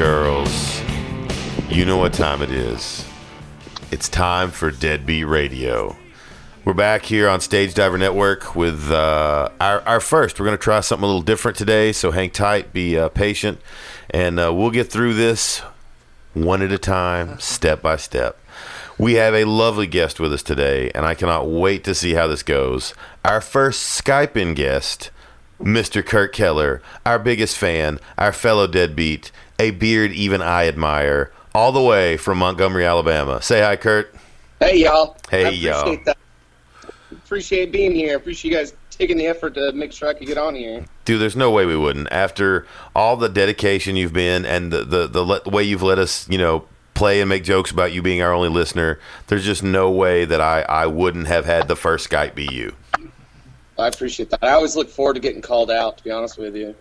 Girls, you know what time it is. It's time for Deadbeat Radio. We're back here on Stage Diver Network with uh, our, our first. We're going to try something a little different today, so hang tight, be uh, patient, and uh, we'll get through this one at a time, step by step. We have a lovely guest with us today, and I cannot wait to see how this goes. Our first Skype in guest, Mr. Kurt Keller, our biggest fan, our fellow deadbeat, a beard even I admire, all the way from Montgomery, Alabama. Say hi, Kurt. Hey y'all. Hey, I appreciate y'all. That. Appreciate being here. Appreciate you guys taking the effort to make sure I could get on here. Dude, there's no way we wouldn't. After all the dedication you've been and the the, the le- way you've let us, you know, play and make jokes about you being our only listener, there's just no way that I, I wouldn't have had the first Skype be you. I appreciate that. I always look forward to getting called out. To be honest with you,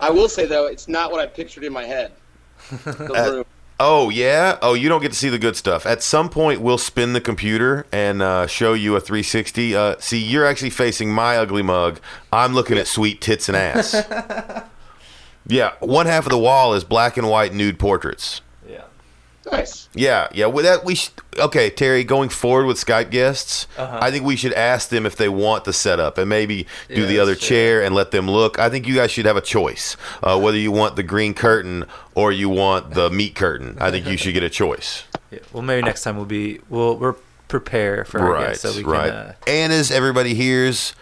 I will say though, it's not what I pictured in my head. The room. Oh yeah. Oh, you don't get to see the good stuff. At some point, we'll spin the computer and uh, show you a 360. Uh, see, you're actually facing my ugly mug. I'm looking at sweet tits and ass. yeah, one half of the wall is black and white nude portraits. Yeah. Nice. Yeah, yeah. With that, we sh- okay, Terry. Going forward with Skype guests, Uh-huh. I think we should ask them if they want the setup and maybe do Yeah, the other chair and let them look. I think you guys should have a choice, uh, whether you want the green curtain or you want the meat curtain. I think you should get a choice. yeah. Well, maybe next time we'll be we'll we'll prepare for our right, guests so we can. right. Uh, and as everybody hears,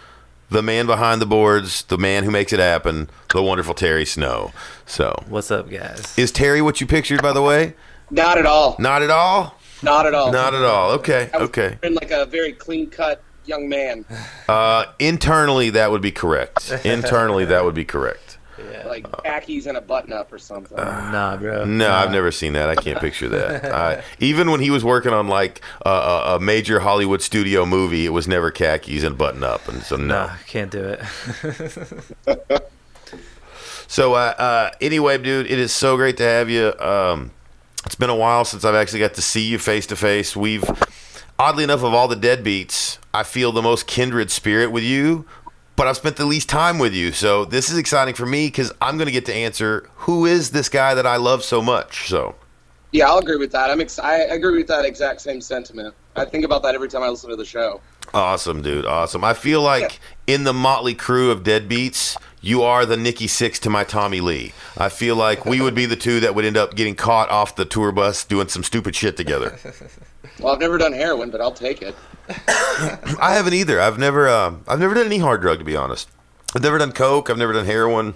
the man behind the boards, the man who makes it happen, the wonderful Terry Snow. So, what's up, guys? is Terry what you pictured? By the way, Not at all. not at all. Not at all. Not at all. Okay, I was okay. picturing like a very clean cut young man, Uh, internally, that would be correct. Internally, that would be correct. yeah. like khakis and a button up or something. nah, bro. No, Nah. I've never seen that. I can't picture that. I, even when he was working on like a, a, a major Hollywood studio movie, it was never khakis and button up, and so no. Nah, can't do it. So uh, uh, anyway, dude, it is so great to have you. Um, it's been a while since I've actually got to see you face to face. We've, oddly enough, of all the deadbeats, I feel the most kindred spirit with you. But I've spent the least time with you, so this is exciting for me because I'm going to get to answer who is this guy that I love so much. So Yeah, I'll agree with that. I'm ex- I agree with that exact same sentiment. I think about that every time I listen to the show. awesome, dude, awesome. I feel like in the motley crew of deadbeats, you are the Nikki Sixx to my Tommy Lee. I feel like we would be the two that would end up getting caught off the tour bus doing some stupid shit together. Well, I've never done heroin, but I'll take it. I haven't either. I've never, um, I've never done any hard drug to be honest. I've never done coke. I've never done heroin.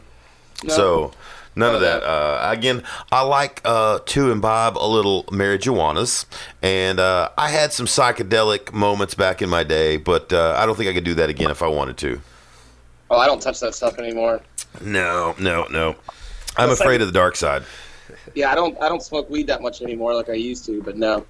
No. So none of that. Uh, again, I like uh, to imbibe a little marijuanas, and uh, I had some psychedelic moments back in my day, but uh, I don't think I could do that again if I wanted to. Oh, I don't touch that stuff anymore. No, no, no. I'm That's afraid like- of the dark side. Yeah, I don't. I don't smoke weed that much anymore like I used to. But no,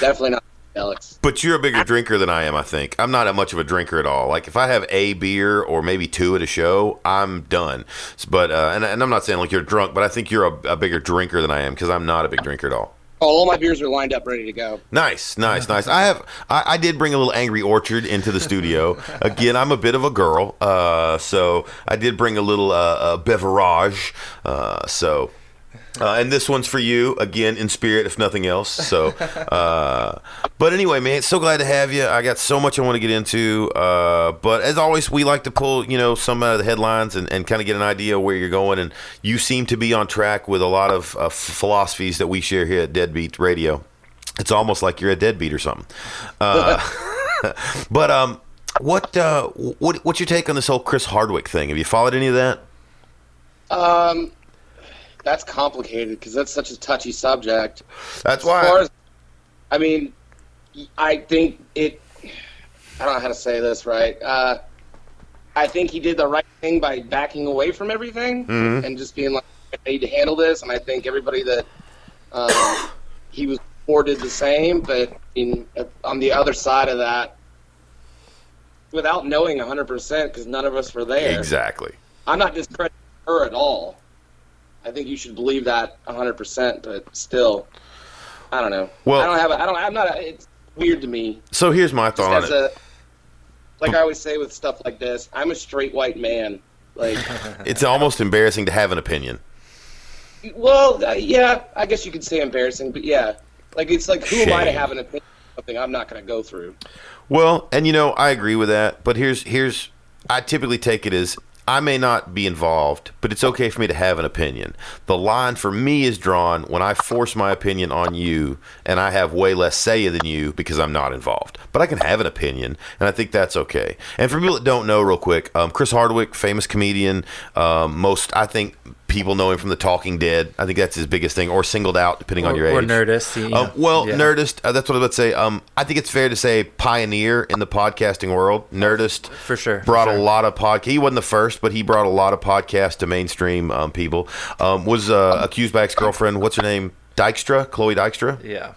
definitely not Alex. But you're a bigger drinker than I am, I think. I'm not that much of a drinker at all. Like if I have a beer or maybe two at a show, I'm done. But uh, and, and I'm not saying like you're drunk, but I think you're a, a bigger drinker than I am because I'm not a big drinker at all. All my beers are lined up, ready to go. Nice, nice, nice. I have, I, I did bring a little Angry Orchard into the studio. Again, I'm a bit of a girl, uh, so I did bring a little uh, uh, beverage. Uh, so, uh, and this one's for you again in spirit, if nothing else. So, uh, but anyway, man, so glad to have you. I got so much I want to get into, uh, but as always, we like to pull you know some out of the headlines and, and kind of get an idea of where you're going. And you seem to be on track with a lot of uh, philosophies that we share here at Deadbeat Radio. It's almost like you're a deadbeat or something. Uh, but um, what uh, what what's your take on this whole Chris Hardwick thing? Have you followed any of that? Um, that's complicated because that's such a touchy subject. That's As far why. as, I mean, I think it. I don't know how to say this right. Uh, I think he did the right thing by backing away from everything Mhm. and just being like, "I need to handle this." And I think everybody that um, he was for did the same. But in on the other side of that, without knowing 100 percent, because none of us were there. Exactly. I'm not discrediting her at all. I think you should believe that 100%, but still, I don't know. Well- I don't have. A, I don't. I'm not. A, it's weird to me. So here's my thought on as it. a, like I always say with stuff like this, I'm a straight white man. Like, It's almost embarrassing to have an opinion. Well, uh, yeah, I guess you could say embarrassing, but yeah, like it's like who am I to have an opinion on something I'm not going to go through? Well, and you know, I agree with that, but here's here's I typically take it as I may not be involved, but it's okay for me to have an opinion. The line for me is drawn when I force my opinion on you and I have way less say than you because I'm not involved. But I can have an opinion, and I think that's okay. And for people that don't know, real quick, um, Chris Hardwick, famous comedian, um, most I think people know him from The Talking Dead. I think that's his biggest thing, or singled out, depending on your age. or Nerdist, you Um, well, yeah. Nerdist. Uh, that's what I was about to say. Um, I think it's fair to say pioneer in the podcasting world. Nerdist For sure, for brought sure. a lot of podcast. He wasn't the first, but he brought a lot of podcasts to mainstream um, people. Um, was uh, accused by ex girlfriend. What's her name? Dykstra, Chloe Dykstra Yeah.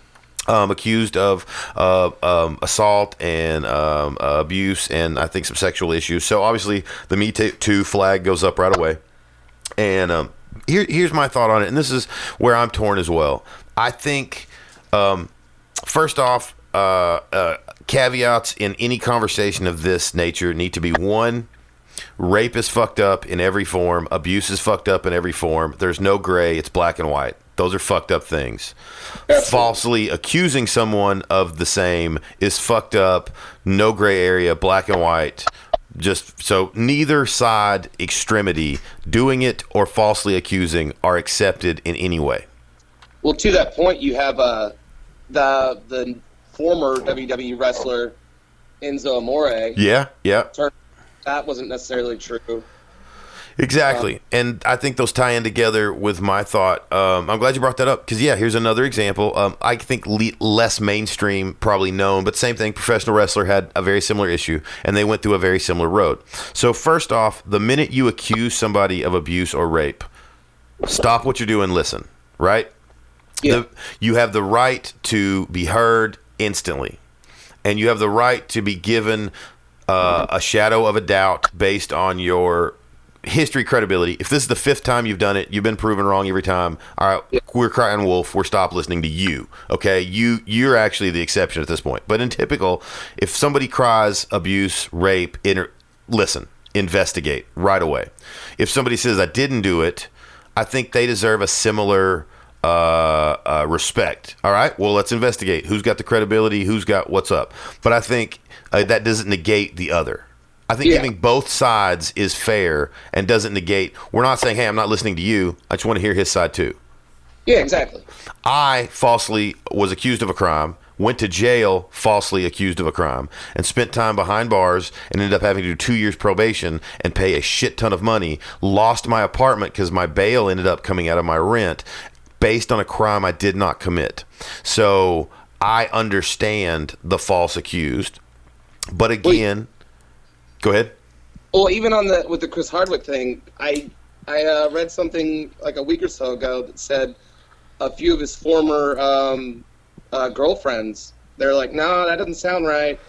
um, accused of uh, um, assault and um, uh, abuse and I think some sexual issues. So obviously the Me Too flag goes up right away. And um, here, here's my thought on it, and this is where I'm torn as well. I think um, first off, uh, uh, caveats in any conversation of this nature need to be one. Rape is fucked up in every form. Abuse is fucked up in every form. There's no gray. It's black and white. Those are fucked up things. Falsely accusing someone of the same is fucked up. No gray area. Black and white. Just so neither side extremity, doing it or falsely accusing, are accepted in any way. Well, to that point, you have uh, the the former WWE wrestler Enzo Amore. Yeah, yeah. Turned- That wasn't necessarily true. Exactly, and I think those tie in together with my thought. Um, I'm glad you brought that up because yeah, here's another example. Um, I think le- less mainstream, probably known, but same thing. Professional wrestler had a very similar issue, and they went through a very similar road. So first off, the minute you accuse somebody of abuse or rape, stop what you're doing, listen. Right? Yeah. The, you have the right to be heard instantly, and you have the right to be given uh, a shadow of a doubt based on your history credibility. If this is the fifth time you've done it, you've been proven wrong every time. All right, we're crying wolf. We're stop listening to you. Okay, you you're actually the exception at this point. But in typical, if somebody cries abuse, rape, inter- listen, investigate right away. If somebody says I didn't do it, I think they deserve a similar uh, uh, respect. All right, well, let's investigate. Who's got the credibility? Who's got what's up? But I think uh, that doesn't negate the other. I think Yeah. giving both sides is fair and doesn't negate. We're not saying, "Hey, I'm not listening to you. I just want to hear his side too." Yeah, exactly. I falsely was accused of a crime, went to jail falsely accused of a crime, and spent time behind bars and ended up having to do two years probation and pay a shit ton of money. Lost my apartment because my bail ended up coming out of my rent based on a crime I did not commit. So I understand the false accused. But again, go ahead. Well, even on the with the Chris Hardwick thing, I I uh, read something like a week or so ago that said a few of his former um, uh, girlfriends. They're like, no, that doesn't sound right.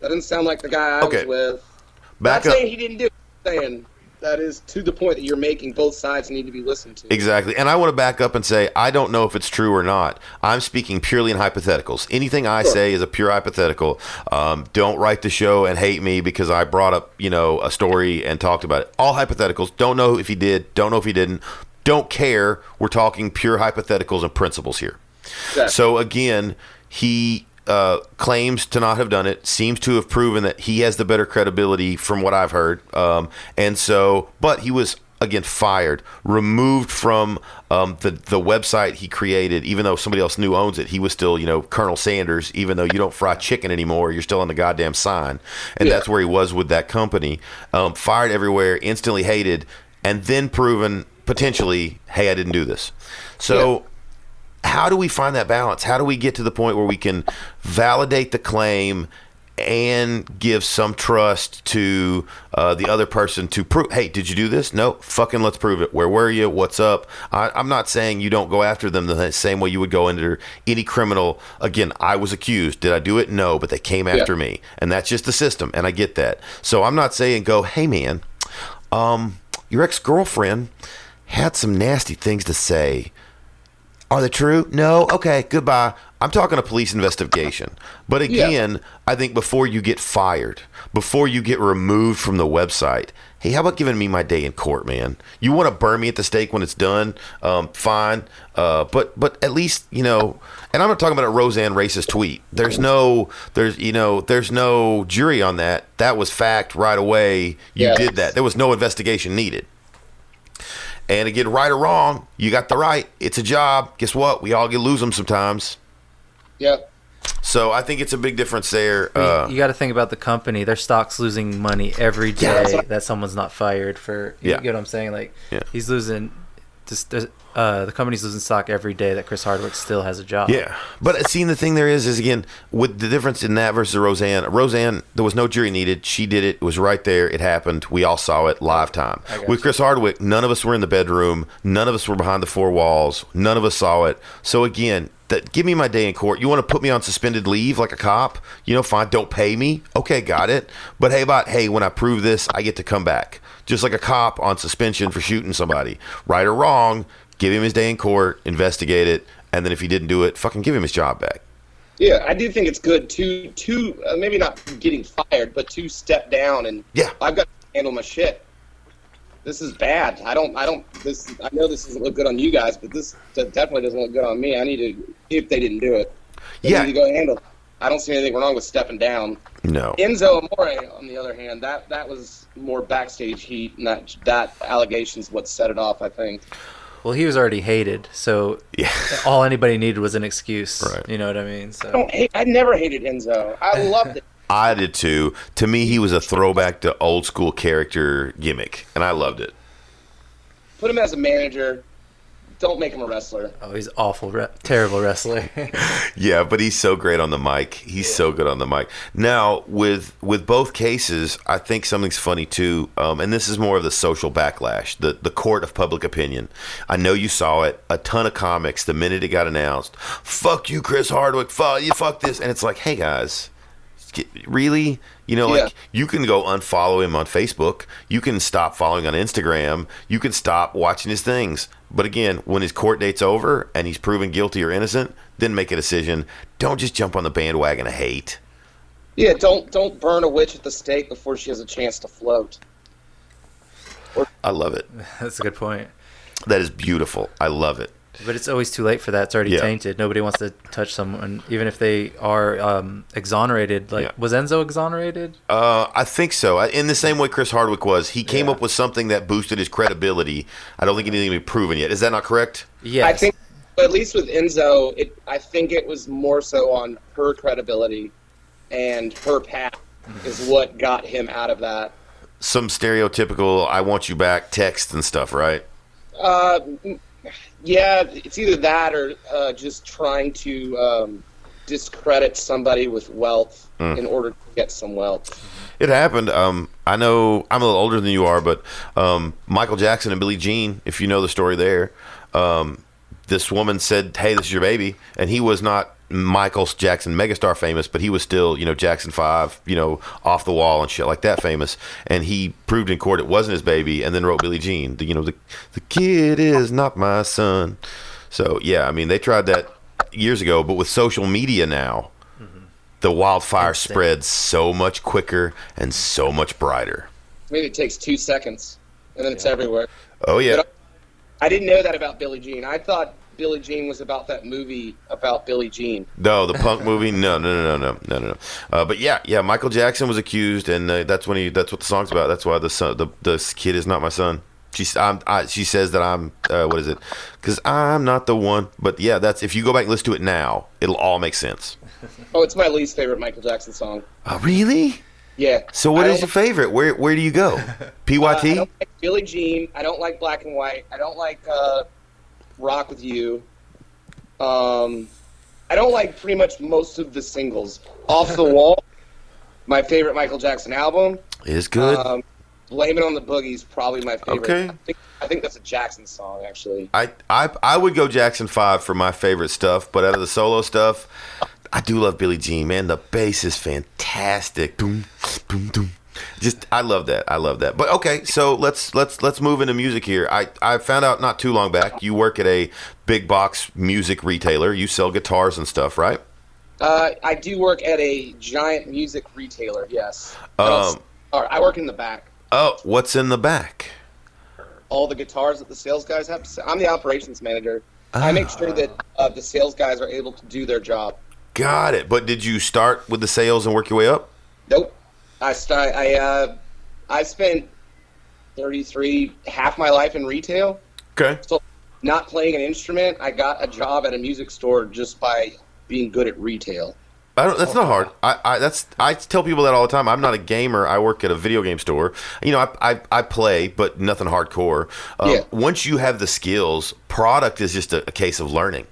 That doesn't sound like the guy I Okay. was with. Back Not up. saying he didn't do it. Saying that is to the point that you're making. Both sides need to be listened to. Exactly. And I want to back up and say, I don't know if it's true or not. I'm speaking purely in hypotheticals. Anything I Sure. say is a pure hypothetical. Um, don't write the show and hate me because I brought up, you know, a story and talked about it. All hypotheticals. Don't know if he did. Don't know if he didn't. Don't care. We're talking pure hypotheticals and principles here. Exactly. So again, he uh, claims to not have done it. Seems to have proven that he has the better credibility, from what I've heard. Um, and so, but he was again fired, removed from um, the the website he created. Even though somebody else new owns it, he was still you know Colonel Sanders. Even though you don't fry chicken anymore, you're still on the goddamn sign, and Yeah. that's where he was with that company. Um, fired everywhere, instantly hated, and then proven potentially, hey, I didn't do this. So how do we find that balance? How do we get to the point where we can validate the claim and give some trust to uh, the other person to prove, hey, did you do this? No, fucking let's prove it. Where were you? What's up? I, I'm not saying you don't go after them the same way you would go into any criminal. Again, I was accused. Did I do it? No, but they came after me. And that's just the system. And I get that. So I'm not saying go, hey, man, um, your ex girlfriend had some nasty things to say Are they true? No. Okay, goodbye. I'm talking a police investigation. But again, I think before you get fired, before you get removed from the website, hey, how about giving me my day in court, man? You want to burn me at the stake when it's done? Um, fine. Uh, but but at least you know. And I'm not talking about a Roseanne racist tweet. There's no there's you know there's no jury on that. That was fact right away. You Yeah. did that. There was no investigation needed. And again, right or wrong, you got the right. It's a job. Guess what? We all get lose them sometimes. Yep. So I think it's a big difference there. I mean, Uh, you got to think about the company. Their stock's losing money every day Yeah, day that's what- that someone's not fired for. You Yeah. get what I'm saying? Like, Yeah. he's losing. Just uh, the company's losing stock every day that Chris Hardwick still has a job. yeah, but seeing the thing there is, is again with the difference in that versus Roseanne. Roseanne, there was no jury needed. She did it. It was right there. It happened. We all saw it live time. With you. Chris Hardwick, none of us were in the bedroom. None of us were behind the four walls. None of us saw it. So again, that give me my day in court. You want to put me on suspended leave like a cop? You know, fine. Don't pay me. Okay, got it. But hey, about hey, when I prove this, I get to come back. Just like a cop on suspension for shooting somebody, right or wrong. Give him his day in court, investigate it, and then if he didn't do it, fucking give him his job back. Yeah, I do think it's good to to uh, maybe not getting fired, but to step down and Yeah. I've got to handle my shit. This is bad. I don't. I don't. This. I know this doesn't look good on you guys, but this definitely doesn't look good on me. I need to. If they didn't do it, they Yeah. need to go handle. it. I don't see anything wrong with stepping down. No. Enzo Amore, on the other hand, that that was more backstage heat, and that that allegation's what set it off. I think. Well, he was already hated, so Yeah. all anybody needed was an excuse. Right. You know what I mean? I So don't hate. I never hated Enzo. I loved it. I did too. To me, he was a throwback to old school character gimmick, and I loved it. Put him as a manager. Don't make him a wrestler. oh, he's awful, re- terrible wrestler. Yeah, but he's so great on the mic. He's so good on the mic. Now, with with both cases, I think something's funny too, um, and this is more of the social backlash, the the court of public opinion. I know you saw it. A ton of comics the minute it got announced. Fuck you, Chris Hardwick. Fuck you. Fuck this. And it's like, hey guys, really? You know, Yeah. like you can go unfollow him on Facebook. You can stop following on Instagram. You can stop watching his things. But again, when his court date's over and he's proven guilty or innocent, then make a decision. Don't just jump on the bandwagon of hate. Yeah, don't don't burn a witch at the stake before she has a chance to float. I love it. That's a good point. That is beautiful. I love it. But it's always too late for that. It's already Yeah. tainted. Nobody wants to touch someone, even if they are um, exonerated. Like, Yeah. was Enzo exonerated? Uh, I think so. In the same way Chris Hardwick was, he came Yeah. up with something that boosted his credibility. I don't think anything can be proven yet. Is that not correct? Yes. I think, at least with Enzo, it I think it was more so on her credibility and her path is what got him out of that. Some stereotypical "I want you back" text and stuff, right? Uh, yeah, it's either that or uh, just trying to um, discredit somebody with wealth Mm. in order to get some wealth. It happened. Um, I know I'm a little older than you are, but um, Michael Jackson and Billie Jean, if you know the story there, um, this woman said, "Hey, this is your baby," and he was not Michael Jackson megastar famous, but he was still, you know, Jackson Five, you know, off the wall and shit like that famous. And he proved in court it wasn't his baby, and then wrote Billie Jean. The, you know, the the kid is not my son. So yeah, I mean, they tried that years ago, but with social media now, the wildfire Insane. spreads so much quicker and so much brighter. Maybe it takes two seconds and then it's everywhere. Oh yeah, But I didn't know that about Billie Jean. I thought Billie Jean was about that movie about Billie Jean. no, the punk movie, no, no, no, no, no, no, no. no. Uh, but yeah, yeah, Michael Jackson was accused, and uh, that's when he. That's what the song's about. That's why the son, the the kid is not my son. She's, I'm, I, she says that I'm, uh, what is it? Because I'm not the one. But yeah, that's if you go back and listen to it now, it'll all make sense. Oh, it's my least favorite Michael Jackson song. Oh, really? Yeah. So what I is your favorite? Where where do you go? Uh, I PYT? don't like Billie Jean. I don't like Black and White. I don't like uh, Rock with You. Um, I don't like pretty much most of the singles. Off the Wall, my favorite Michael Jackson album. is good. Um, Blame It on the Boogie is probably my favorite. Okay. I think, I think that's a Jackson song, actually. I, I I would go Jackson Five for my favorite stuff, but out of the solo stuff, I do love Billie Jean. Man, the bass is fantastic. Boom, boom, boom. Just I love that. I love that. But okay, so let's let's let's move into music here. I I found out not too long back you work at a big box music retailer. You sell guitars and stuff, right? Uh, I do work at a giant music retailer. Yes. Um, or I work in the back. Oh, what's in the back? All the guitars that the sales guys have to sell. I'm the operations manager. I make sure that uh, the sales guys are able to do their job. Got it. But did you start with the sales and work your way up? Nope. I st- I uh, I spent 33 half my life in retail. Okay. So not playing an instrument, I got a job at a music store just by being good at retail. I don't, that's not hard. I, I that's I tell people that all the time. I'm not a gamer. I work at a video game store. You know, I I, I play, but nothing hardcore. Um, Yeah. Once you have the skills, product is just a, a case of learning.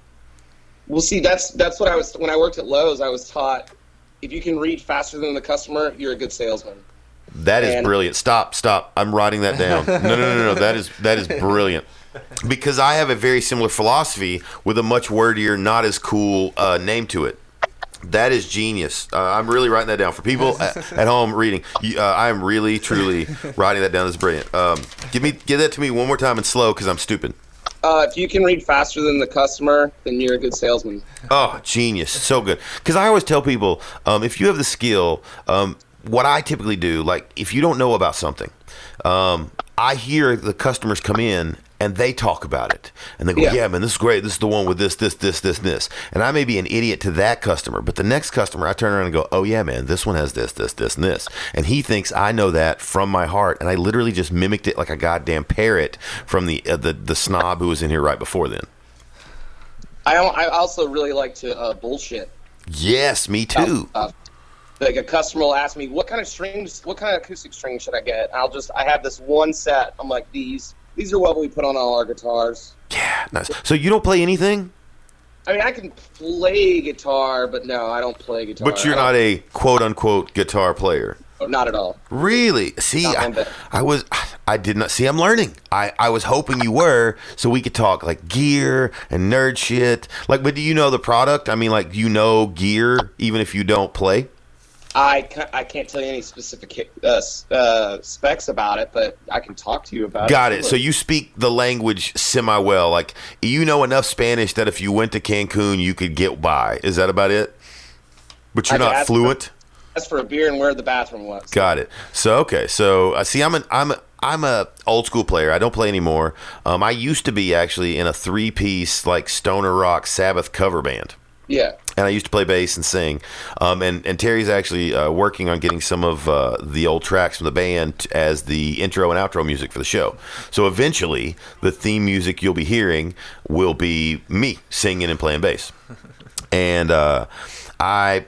Well, see, that's that's what I was when I worked at Lowe's. I was taught if you can read faster than the customer, you're a good salesman. That is And- brilliant. Stop, stop. I'm writing that down. No, no, no, no, no. That is that is brilliant. Because I have a very similar philosophy with a much wordier, not as cool uh, name to it. That is genius. Uh, I'm really writing that down for people at, at home reading. You, uh, I am really, truly writing that down. That's brilliant. Um, give me, give that to me one more time and slow because I'm stupid. Uh, if you can read faster than the customer, then you're a good salesman. Oh, genius. So good. Because I always tell people um, if you have the skill, um, what I typically do, like if you don't know about something, um, I hear the customers come in and they talk about it. And they go, Yeah. yeah. man, this is great. This is the one with this, this, this, this, this. And I may be an idiot to that customer, but the next customer, I turn around and go, oh, yeah, man, this one has this, this, this, and this. And he thinks I know that from my heart. And I literally just mimicked it like a goddamn parrot from the, uh, the, the snob who was in here right before then. I I also really like to uh, bullshit. Yes, me too. Uh, like a customer will ask me, "What kind of strings? What kind of acoustic strings should I get?" I'll just I have this one set. I'm like, "These these are what we put on all our guitars." Yeah, nice. So you don't play anything, I mean, I can play guitar, but no, I don't play guitar. but you're not a quote unquote guitar player. Oh, don't- at all. Really? See, I. I was, I did not see. I'm learning. I, I was hoping you were, so we could talk like gear and nerd shit. Like, but do you know the product? I mean, like, you know gear, even if you don't play. I can't, I can't tell you any specific uh, uh, specs about it, but I can talk to you about Got it. Got it. So you speak the language semi well. Like, you know enough Spanish that if you went to Cancun, you could get by. Is that about it? But you're not fluent. That's for a beer and where the bathroom was. Got it. So okay. So I see. I'm an I'm a, I'm a old school player. I don't play anymore. Um, I used to be actually in a three piece like stoner rock Sabbath cover band. Yeah. And I used to play bass and sing. Um, and, and Terry's actually uh, working on getting some of uh, the old tracks from the band as the intro and outro music for the show. So eventually, the theme music you'll be hearing will be me singing and playing bass. And uh, I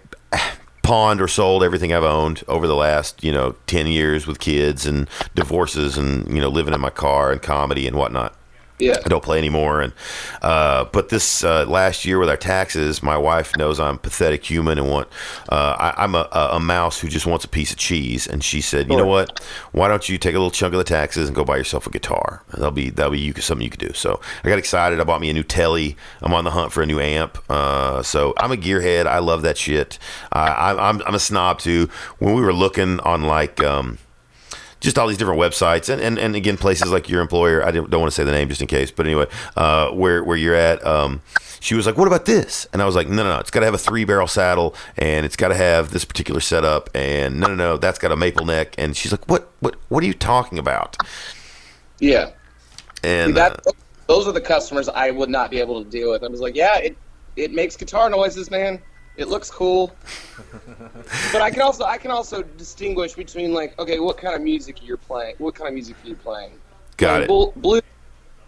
pawned or sold everything I've owned over the last, you know, 10 years with kids and divorces and, you know, living in my car and comedy and whatnot. Yeah. I don't play anymore. And uh, but this uh, last year with our taxes, my wife knows I'm a pathetic human and want. Uh, I, I'm a, a mouse who just wants a piece of cheese. And she said, "You know what? Why don't you take a little chunk of the taxes and go buy yourself a guitar? And that'll be that'll be you, something you could do." So I got excited. I bought me a new Tele. I'm on the hunt for a new amp. Uh, so I'm a gearhead. I love that shit. I, I, I'm I'm a snob too. When we were looking on like. Um, just all these different websites and, and, and again places like your employer i don't, want to say the name just in case but anyway uh, where, where you're at um, she was like what about this and i was like no no no it's got to have a three barrel saddle and it's got to have this particular setup and no no no that's got a maple neck and she's like what what what are you talking about Yeah. and that uh, those are the customers I would not be able to deal with. I was like, yeah, it it makes guitar noises, man. It looks cool. but I can also I can also distinguish between like, okay, what kind of music you're playing? What kind of music are you playing? got Playing it Blue, blue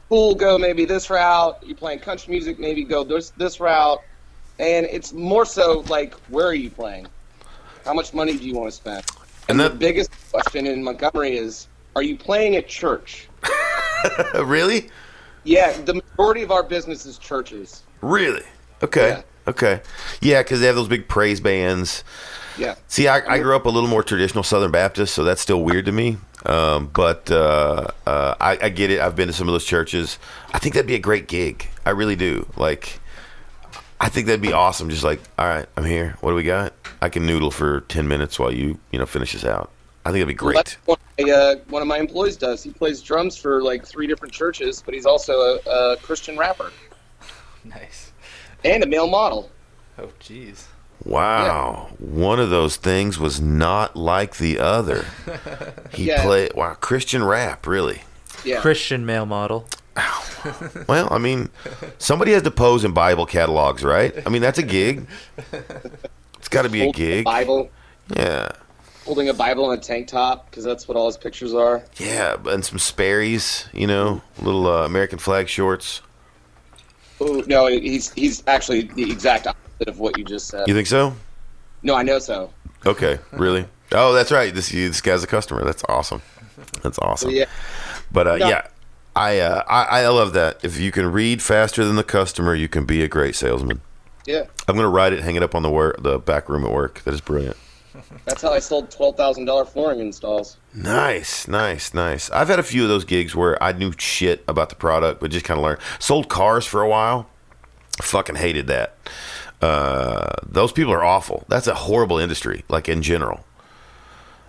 cool go maybe this route. You're playing country music, maybe go this this route. And it's more so like, where are you playing? How much money do you want to spend? And And, that- the biggest question in Montgomery is, are you playing at church? really Yeah, the majority of our business is churches. really okay Yeah. Okay yeah because they have those big praise bands Yeah. See, I, I grew up a little more traditional Southern Baptist, so that's still weird to me. Um, but uh, uh, I, I get it. I've been to some of those churches. I think that'd be a great gig. I really do. Like, I think that'd be awesome. Just like, all right, I'm here. What do we got? I can noodle for ten minutes while you, you know, finish this out. I think it'd be Well, great. that's what I, uh, one of my employees does. He plays drums for like three different churches, but he's also a, a Christian rapper Nice. And a male model. Oh, jeez. Wow, one of those things was not like the other. He Yeah. played wow Christian rap, really. Yeah. Christian male model. Well, I mean, somebody has to pose in Bible catalogs, right? I mean, that's a gig. It's got to be a Holding gig. Bible, Yeah, holding a Bible in a tank top because that's what all his pictures are. yeah, and some Sperry's, you know, little uh, American flag shorts. No, he's he's actually the exact opposite of what you just said. You think so? No, I know so. Okay, really? Oh, that's right. This this guy's a customer. That's awesome. That's awesome. Yeah. But uh, No. yeah, I, uh, I I love that. If you can read faster than the customer, you can be a great salesman. Yeah. I'm gonna write it, hang it up on the the back room at work. That is brilliant. That's how I sold twelve thousand dollar flooring installs. Nice, nice, nice. I've had a few of those gigs where I knew shit about the product, but just kind of learned. Sold cars for a while. Fucking hated that. Uh, those people are awful. That's a horrible industry, like in general.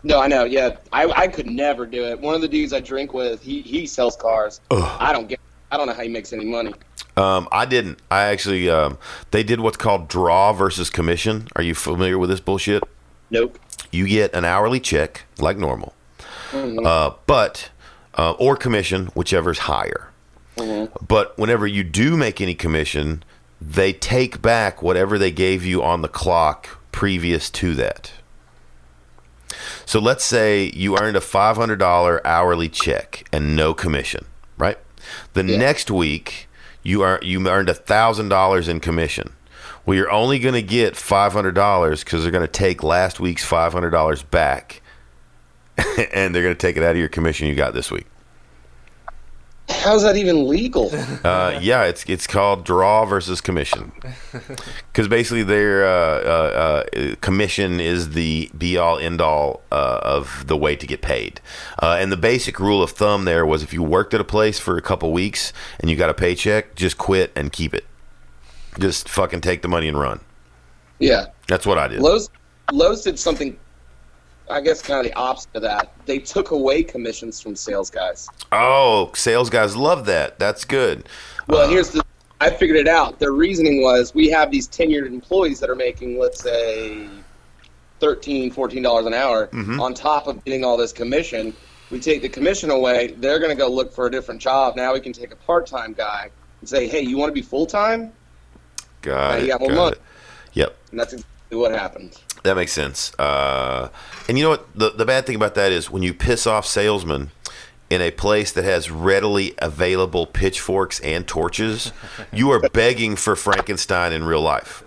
No, I know. Yeah, I, I could never do it. One of the dudes I drink with, he he sells cars. I don't get. I don't know how he makes any money. Um, I didn't. I actually, um, they did what's called draw versus commission. Are you familiar with this bullshit? Nope. You get an hourly check like normal, uh, but uh, or commission, whichever's higher. But whenever you do make any commission, they take back whatever they gave you on the clock previous to that. So let's say you earned a $500 hourly check and no commission, right? The Yeah. next week you are you earned $1,000 in commission. Well, you're only going to get $500 cuz they're going to take last week's $500 back and they're going to take it out of your commission you got this week. How's that even legal? Uh, yeah, it's it's called draw versus commission, because basically their uh, uh, uh, commission is the be all end all uh, of the way to get paid. Uh, and the basic rule of thumb there was if you worked at a place for a couple weeks and you got a paycheck, just quit and keep it. Just fucking take the money and run. yeah. That's what I did. Lowe's Lowe's did something. I guess kind of the opposite of that. They took away commissions from sales guys. Oh, sales guys love that. That's good. Well, Uh, here's the. I figured it out. Their reasoning was we have these tenured employees that are making, let's say, $13, $14 an hour Mm-hmm. on top of getting all this commission. We take the commission away. They're going to go look for a different job. Now we can take a part time guy and say, hey, you want to be full time? Got Now it. you got more got money. it. Yep. And that's exactly what happened. That makes sense. Uh, and you know what? The, the bad thing about that is when you piss off salesmen in a place that has readily available pitchforks and torches, you are begging for Frankenstein in real life.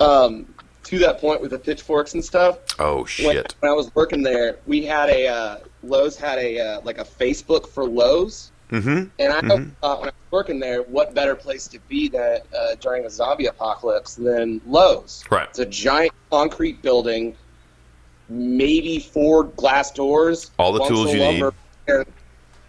Um, to that point with the pitchforks and stuff, Oh, when, shit. when I was working there, we had a uh, Lowe's had a uh, like a Facebook for Lowe's, Mm-hmm. and I thought when I was working there, what better place to be that uh, during a zombie apocalypse than Lowe's? Right. It's a giant concrete building, maybe four glass doors, All the tools you need.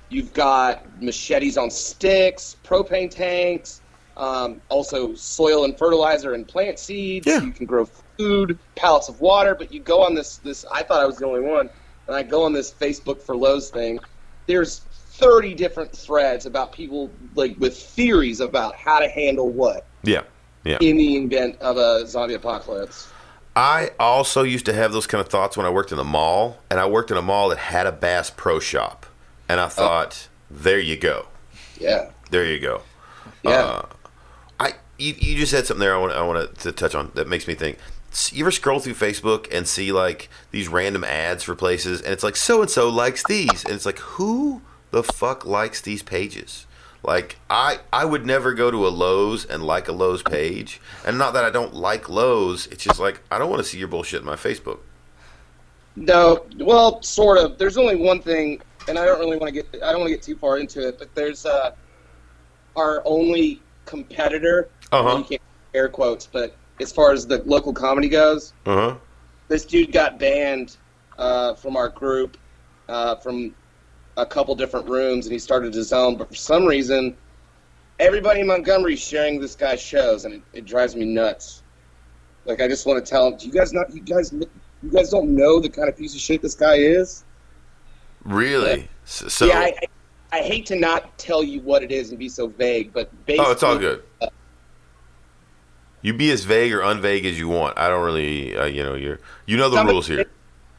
You've got machetes on sticks, propane tanks, um, also soil and fertilizer and plant seeds. Yeah. You can grow food, pallets of water. But you go on this this. I thought I was the only one, and I go on this Facebook for Lowe's thing. There's 30 different threads about people like with theories about how to handle what Yeah. Yeah. in the event of a zombie apocalypse. I also used to have those kind of thoughts when I worked in a mall, and I worked in a mall that had a Bass Pro Shop, and I thought, there you go, Yeah. there you go. Yeah. Uh, I you, you just said something there I want I want to touch on that makes me think. You ever scroll through Facebook and see like these random ads for places, and it's like so and so likes these, and it's like who the fuck likes these pages? Like I I would never go to a Lowe's and like a Lowe's page, and not that I don't like Lowe's. It's just like I don't want to see your bullshit in my Facebook. No, well, sort of. There's only one thing, and I don't really want to get I don't want to get too far into it, but there's uh, our only competitor. Uh-huh. You can't air quotes, but as far as the local comedy goes, Uh huh. this dude got banned uh, from our group uh, from a couple different rooms, and he started his own. But for some reason, everybody in Montgomery is sharing this guy's shows, and it, it drives me nuts. Like I just want to tell him, do you guys not? You guys, you guys don't know the kind of piece of shit this guy is. Really? So, so yeah, I, I, I hate to not tell you what it is and be so vague, but basically, oh, it's all good. You be as vague or unvague as you want. I don't really, uh, you know, you're you know the rules here. did-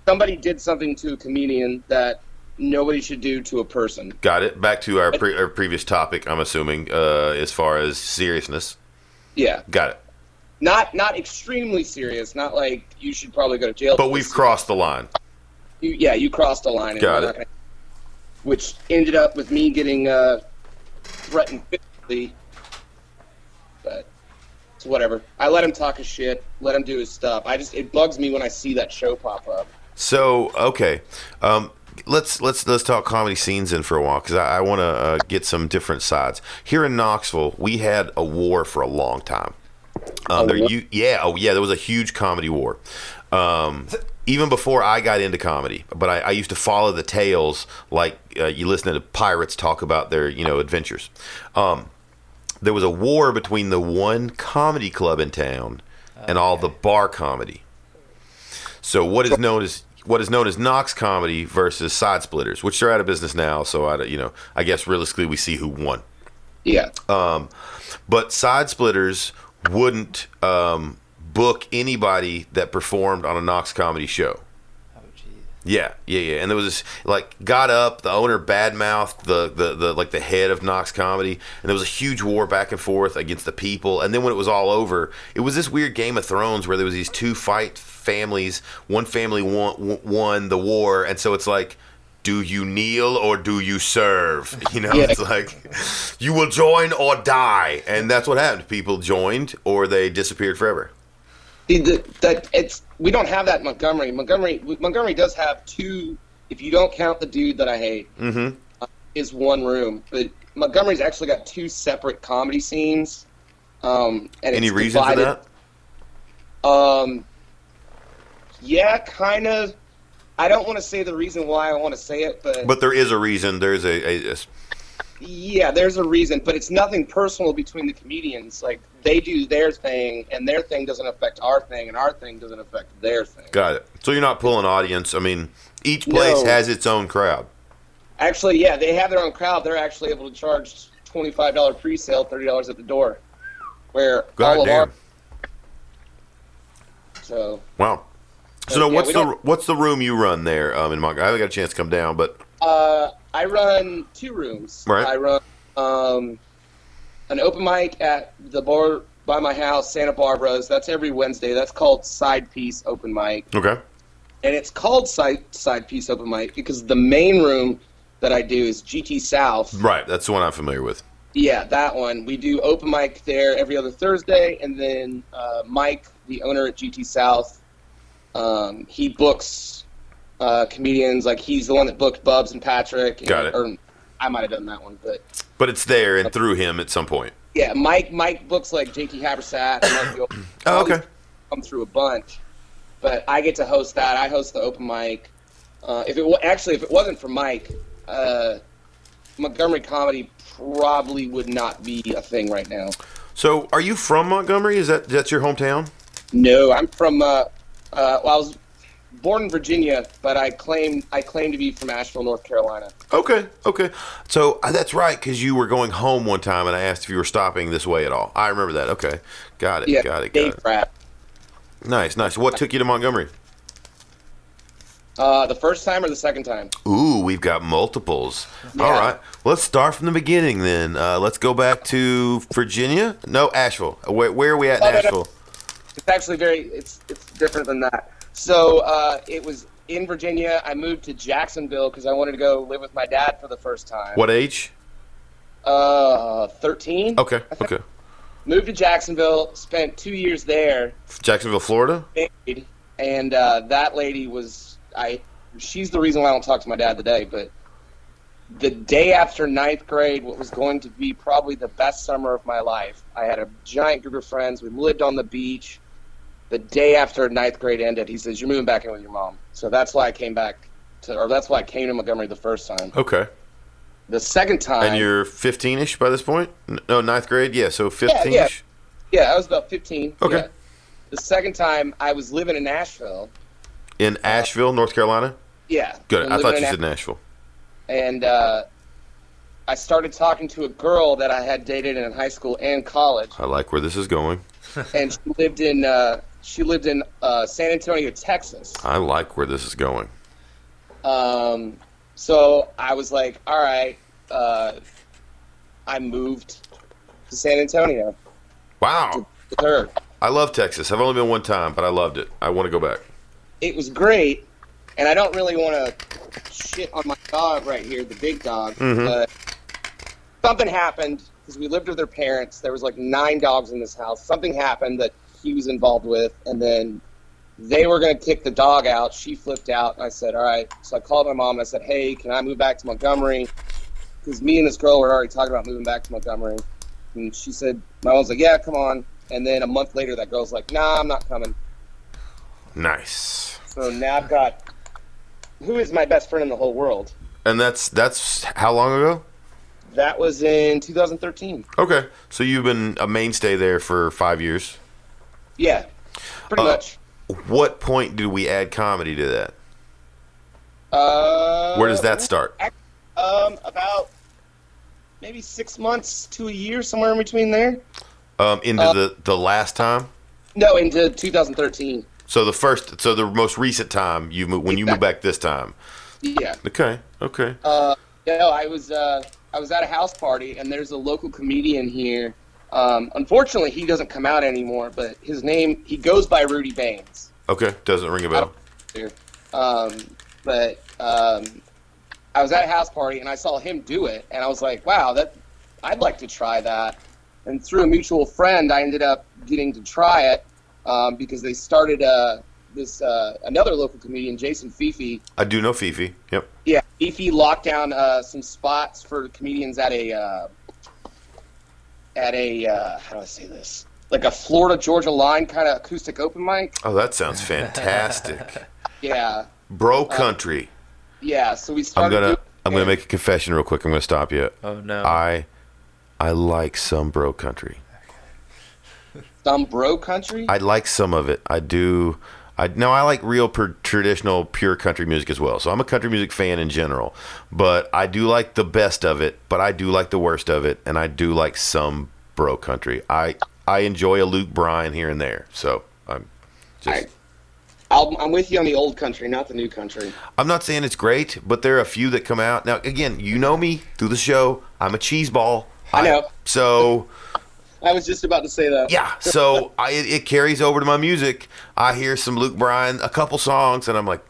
Somebody did something to a comedian that nobody should do to a person. Got it. Back to our, pre- our previous topic. I'm assuming uh, as far as seriousness. Yeah, Got it. not not extremely serious. Not like you should probably go to jail. But we've crossed the line. You, yeah, you crossed the line. and Got it. gonna- which ended up with me getting uh, threatened physically. But it's whatever. I let him talk his shit. Let him do his stuff. I just it bugs me when I see that show pop up. So okay, um, let's let's let's talk comedy scenes in for a while because I, I want to uh, get some different sides. Here in Knoxville, we had a war for a long time. Um, there, you, yeah, oh yeah, there was a huge comedy war. Um, even before I got into comedy, but I, I used to follow the tales like uh, you listen to pirates talk about their you know adventures. Um, there was a war between the one comedy club in town and all the bar comedy. So what is known as what is known as Knox comedy versus Side Splitters, which they're out of business now. So I, you know, I guess realistically we see who won. Yeah. But Side Splitters wouldn't um, book anybody that performed on a Knox comedy show. Jeez. Yeah, yeah, yeah. And there was this like got up, the owner badmouthed the, the the like the head of Knox Comedy, and there was a huge war back and forth against the people. And then when it was all over, it was this weird Game of Thrones where there was these two fight families. One family won won the war, and so it's like. Do you kneel or do you serve? You know, Yeah. it's like you will join or die, and that's what happened. People joined or they disappeared forever. See, the, that it's we don't have that in Montgomery. Montgomery Montgomery does have two. If you don't count the dude that I hate, Mm-hmm. is one room. But Montgomery's actually got two separate comedy scenes. Um, and Any it's reason for that? Um, yeah, kind of. I don't want to say the reason why I want to say it, but, But there is a reason. There's a, a, a yeah, there's a reason. But it's nothing personal between the comedians. Like they do their thing, and their thing doesn't affect our thing, and our thing doesn't affect their thing. Got it. So you're not pulling audience. I mean, each place No. has its own crowd. Actually, yeah, they have their own crowd. They're actually able to charge twenty-five dollar pre-sale, thirty dollars at the door. Where God all of our so Wow. So now yeah, what's the what's the room you run there um, in Montgomery? I haven't got a chance to come down, but uh, I run two rooms. Right. I run um, an open mic at the bar by my house, Santa Barbara's. That's every Wednesday. That's called Side Piece Open Mic, okay. and it's called Side Side Piece Open Mic because the main room that I do is GT South. Right, that's the one I'm familiar with. Yeah, that one. We do open mic there every other Thursday, and then uh, Mike, the owner at GT South, um, he books uh, comedians. Like he's the one that booked Bubs and Patrick. and- Got it. Or I might have done that one, but But it's there and through him at some point. yeah, Mike Mike books like Jakey Habersat. And Mike Gil- Oh, okay. Come through a bunch, but I get to host that. I host the open mic. Uh, if it actually if it wasn't for Mike, uh, Montgomery comedy probably would not be a thing right now. So are you from Montgomery? Is that that's your hometown? No, I'm from. Uh, uh, well, I was born in Virginia, but I claim I claim to be from Asheville, North Carolina. Okay, okay. So uh, that's right, because you were going home one time, and I asked if you were stopping this way at all. I remember that. Okay, got it, Yeah, got it, got Dave it. Pratt. Nice, nice. What took you to Montgomery? Uh, the first time or the second time? Ooh, we've got multiples. Yeah. All right, let's start from the beginning then. Uh, let's go back to Virginia. No, Asheville. Where, where are we at in Oh, no, no. Asheville? It's actually very. It's it's different than that. So uh, it was in Virginia. I moved to Jacksonville because I wanted to go live with my dad for the first time. What age? Uh, thirteen. Okay, okay. Moved to Jacksonville. Spent two years there. Jacksonville, Florida. married, and uh, that lady was I. She's the reason why I don't talk to my dad today. But the day after ninth grade, what was going to be probably the best summer of my life, I had a giant group of friends. We lived on the beach. The day after ninth grade ended, he says, "You're moving back in with your mom." So that's why I came back to, or that's why I came to Montgomery the first time. Okay. The second time, And you're 15ish by this point? No, ninth grade. Yeah, so 15ish. yeah, yeah, I was about 15. Okay. yeah. The second time, I was living in Nashville. in Asheville, North Carolina. Yeah. Good. I thought you said Nashville. And uh, I started talking to a girl that I had dated in high school and college, I like where this is going. and she lived in uh, she lived in uh, San Antonio, Texas. I like where this is going. Um, so I was like, all right. Uh, I moved to San Antonio Wow. with her. I love Texas. I've only been one time, but I loved it. I want to go back. It was great, and I don't really want to shit on my dog right here, the big dog. Mhm. But something happened because we lived with her parents. There was like nine dogs in this house. Something happened that he was involved with, and then they were going to kick the dog out. She flipped out, and I said, "All right." So I called my mom and I said, "Hey, can I move back to Montgomery?" Because me and this girl were already talking about moving back to Montgomery, and she said, "My mom's like, yeah, come on." And then a month later, that girl's like, "Nah, I'm not coming." Nice. So now I've got who is my best friend in the whole world. And that's that's how long ago? That was in 2013. Okay. So you've been a mainstay there for five years. Yeah, pretty Uh, much. What point did we add comedy to that? Uh, Where does that start? Um, about maybe six months to a year, somewhere in between there. Um, into Uh, the the last time. No, into 2013. So the first, so the most recent time you moved when you moved back this time. Yeah. Okay. Okay. Uh, no, I was uh, I was at a house party, and there's a local comedian here. Um, unfortunately, he doesn't come out anymore, but his name he goes by Rudy Baines. Okay. Doesn't ring a bell. Um, but um, I was at a house party and I saw him do it, and I was like, "Wow, that I'd like to try that." And through a mutual friend, I ended up getting to try it um, because they started uh, this uh, another local comedian, Jason Fifi. I do know Fifi. Yep. Yeah, Fifi locked down uh, some spots for comedians at a uh, at a uh, how do I say this? Like a Florida Georgia line kind of acoustic open mic. Oh, that sounds fantastic. Yeah, Bro country. yeah. So we I'm gonna doing I'm gonna make a confession real quick. I'm gonna stop you. Oh no. I I like some bro country. some bro country. I like some of it. I do. I no, I like real per, traditional pure country music as well. So I'm a country music fan in general, but I do like the best of it. But I do like the worst of it, and I do like some bro country. I I enjoy a Luke Bryan here and there. So I'm just. I- I'll, I'm with you on the old country, not the new country. I'm not saying it's great, but there are a few that come out. Now, again, you know me through the show. I'm a cheese ball. I know. So, I was just about to say that. yeah. So I, it, carries over to my music. I hear some Luke Bryan, a couple songs, and I'm like,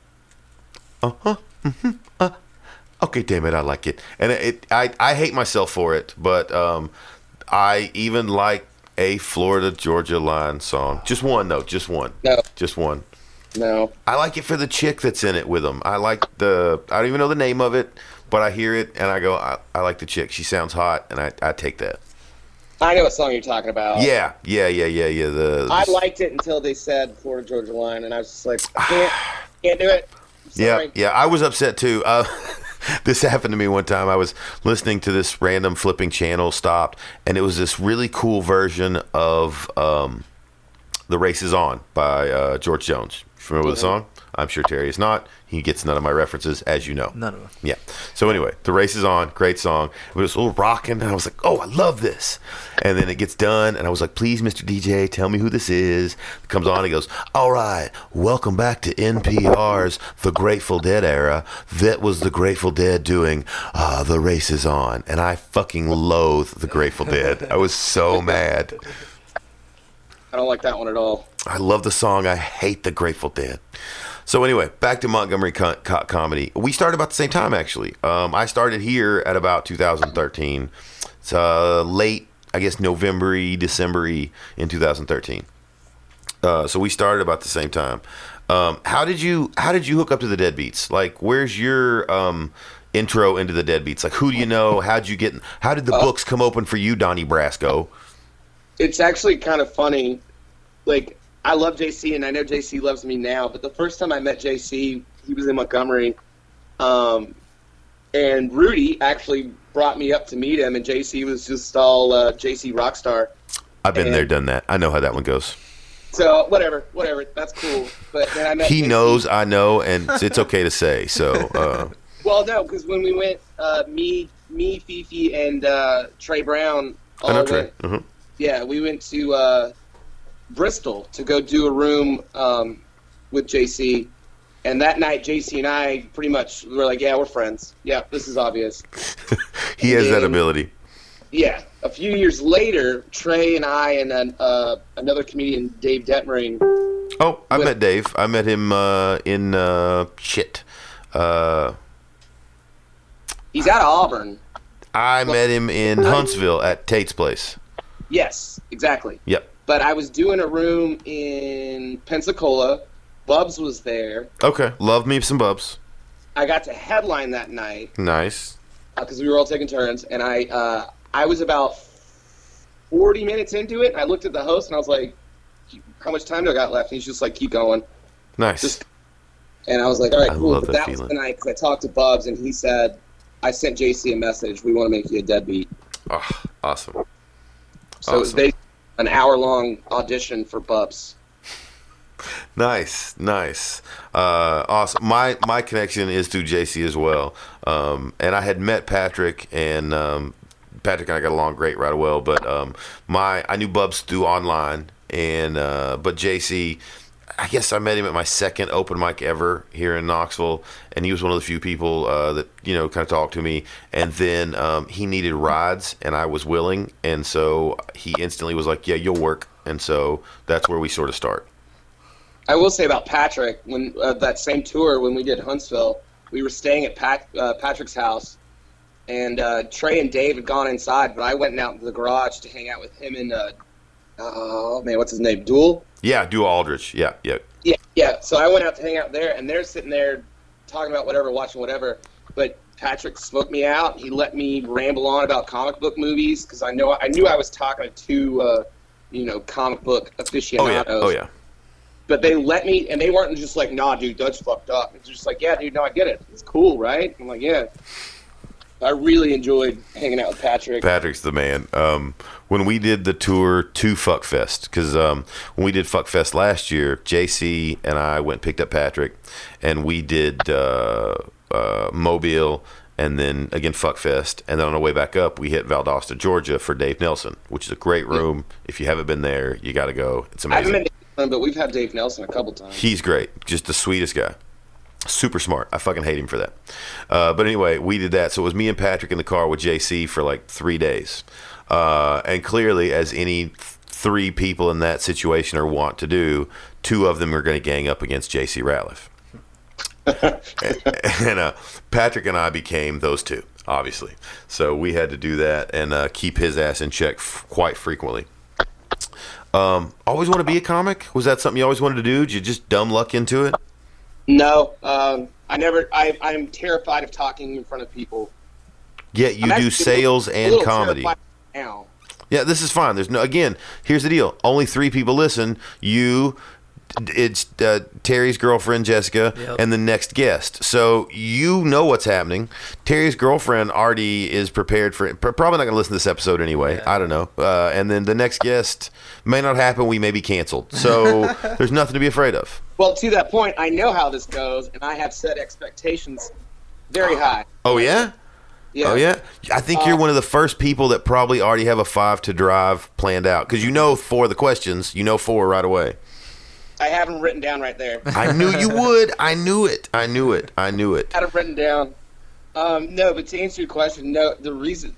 uh huh. hmm uh, okay, damn it, I like it. And it, it I, I hate myself for it, but um, I even like a Florida Georgia line song. Just one, though. Just one. No, Just one. no. I like it for the chick that's in it with him. I like the. I don't even know the name of it, but I hear it and I go, I, I like the chick. She sounds hot, and I, I take that. I know what song you're talking about. Yeah, yeah, yeah, yeah, yeah. The, I liked it until they said Florida Georgia line, and I was just like, I can't, can't do it. Yeah, yeah. I was upset too. Uh, this happened to me one time. I was listening to this random flipping channel, stopped, and it was this really cool version of um, "The Race Is On" by uh, George Jones. Familiar with the song? I'm sure Terry is not. He gets none of my references, as you know. None of them. Yeah. So anyway, the race is on. Great song. It was a little rocking, and I was like, "Oh, I love this." And then it gets done, and I was like, "Please, Mr. DJ, tell me who this is." It comes on. He goes, "All right, welcome back to NPR's The Grateful Dead era. That was the Grateful Dead doing uh, the race is on." And I fucking loathe the Grateful Dead. I was so mad. I don't like that one at all. I love the song. I hate the Grateful Dead. So anyway, back to Montgomery co- co- comedy. We started about the same time, actually. Um, I started here at about 2013. It's uh, late, I guess, November, December in 2013. Uh, so we started about the same time. Um, how did you How did you hook up to the Deadbeats? Like, where's your um, intro into the Deadbeats? Like, who do you know? How'd you get? How did the books come open for you, Donnie Brasco? It's actually kind of funny. Like, I love JC, and I know JC loves me now, but the first time I met JC, he was in Montgomery. Um, and Rudy actually brought me up to meet him, and JC was just all uh, JC Rockstar. I've been And- there, done that. I know how that one goes. So whatever, whatever. That's cool. But then I met He JC. knows I know, and it's okay to say. So uh, Well, no, because when we went, uh, me, me, Fifi, and uh, Trey Brown. I know all Trey. went- Mhm. Yeah, we went to uh, Bristol to go do a room um, with JC. And that night, JC and I pretty much were like, "Yeah, we're friends. Yeah, this is obvious." He has that ability. Yeah. A few years later, Trey and I and then uh, another comedian, Dave Detmering. Oh, I met Dave. I met him uh, in uh, shit. Uh, He's out of Auburn. I met him in Huntsville at Tate's place. Yes, exactly. Yep. But I was doing a room in Pensacola. Bubs was there. Okay. Love me some bubs. I got to headline that night Nice. because we were all taking turns, and I uh, I was about forty minutes into it. And I looked at the host and I was like, "How much time do I got left?" And he's just like, "Keep going." Nice. Just- And I was like, "All right, I cool." love But that that was feeling. the night because I talked to Bubs and he said, "I sent JC a message. We want to make you a deadbeat." oh, awesome. So it was Awesome. basically an hour long audition for Bubs. Nice, nice, uh, awesome. My my connection is to JC as well, um, and I had met Patrick, and um, Patrick and I got along great right away. But um, my I knew Bubs through online, and uh, but JC, I guess I met him at my second open mic ever here in Knoxville, and he was one of the few people uh, that you know kind of talked to me. And then um, he needed rides, and I was willing, and so he instantly was like, "Yeah, you'll work." And so that's where we sort of start. I will say about Patrick when uh, that same tour when we did Huntsville, we were staying at Pat, uh, Patrick's house, and uh, Trey and Dave had gone inside, but I went out into the garage to hang out with him and uh, oh man, what's his name? Duel. Yeah, do Aldrich. Yeah, yeah. Yeah, yeah. So I went out to hang out there, and they're sitting there talking about whatever, watching whatever. But Patrick smoked me out. He let me ramble on about comic book movies because I know I knew I was talking to two, uh, you know, comic book aficionados. Oh yeah. Oh yeah. but they let me, and they weren't just like, "Nah, dude, that's fucked up." It's just like, "Yeah, dude, no, I get it. It's cool, right?" I'm like, "Yeah." I really enjoyed hanging out with Patrick. Patrick's the man. Um, when we did the tour to Fuckfest, because um, when we did Fuckfest last year, JC and I went and picked up Patrick, and we did uh, uh, Mobile, and then again Fuckfest, and then on the way back up, we hit Valdosta, Georgia, for Dave Nelson, which is a great room. If you haven't been there, you got to go. It's I haven't amazing. been to but we've had Dave Nelson a couple times. He's great. Just the sweetest guy. Super smart. I fucking hate him for that. Uh, but anyway, we did that. So it was me and Patrick in the car with JC for like three days. Uh, and clearly, as any th- three people in that situation are want to do, two of them are going to gang up against JC Ratliff. and uh, Patrick and I became those two, obviously. So we had to do that and uh, keep his ass in check f- quite frequently. Um, always want to be a comic? Was that something you always wanted to do? Did you just dumb luck into it? No, um, I never. I, I'm terrified of talking in front of people. Yet you I'm do actually sales a and little comedy. terrified Now, Yeah, this is fine. There's no. Again, here's the deal. Only three people listen. You, it's uh, Terry's girlfriend Jessica, Yep. and the next guest. So you know what's happening. Terry's girlfriend Artie is prepared for. Probably not going to listen to this episode anyway. Yeah. I don't know. Uh, and then the next guest may not happen. We may be canceled. So there's nothing to be afraid of. well, to that point, I know how this goes, and I have set expectations very high. Oh yeah. Yeah. Oh yeah, I think you're Uh, one of the first people that probably already have a five to drive planned out because you know four of the questions. You know four right away. I have them written down right there. I knew you would. I knew it. I knew it. I knew it. I had it written down. Um, no, but to answer your question, no. The reason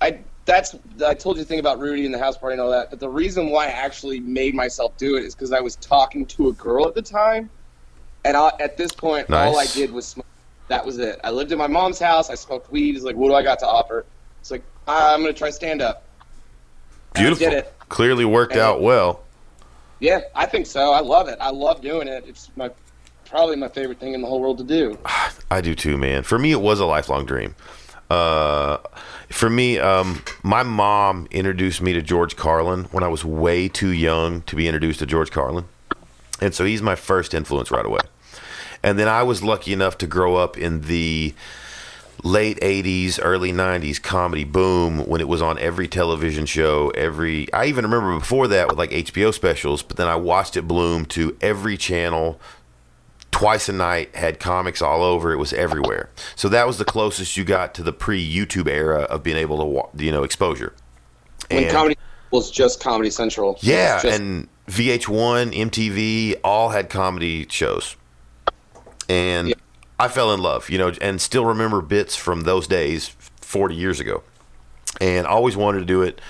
I that's I told you the thing about Rudy and the house party and all that, but the reason why I actually made myself do it is because I was talking to a girl at the time, and I, at this point, all I did was smoke. That was it. I lived in my mom's house. I smoked weed. It's like, what do I got to offer? It's like, I'm gonna try stand up. Beautiful. Clearly worked And- out well. Yeah, I think so. I love it. I love doing it. It's my probably my favorite thing in the whole world to do. I do too, man. For me, it was a lifelong dream. Uh, for me, um, my mom introduced me to George Carlin when I was way too young to be introduced to George Carlin, and so he's my first influence right away. And then I was lucky enough to grow up in the late 80s early 90s comedy boom when it was on every television show every i even remember before that with like hbo specials but then i watched it bloom to every channel twice a night had comics all over it was everywhere so that was the closest you got to the pre-youtube era of being able to you know exposure when And- comedy was just Comedy Central. Yeah just- and vh1 mtv all had comedy shows and Yeah. I fell in love, you know, and still remember bits from those days 40 years ago. And always wanted to do it.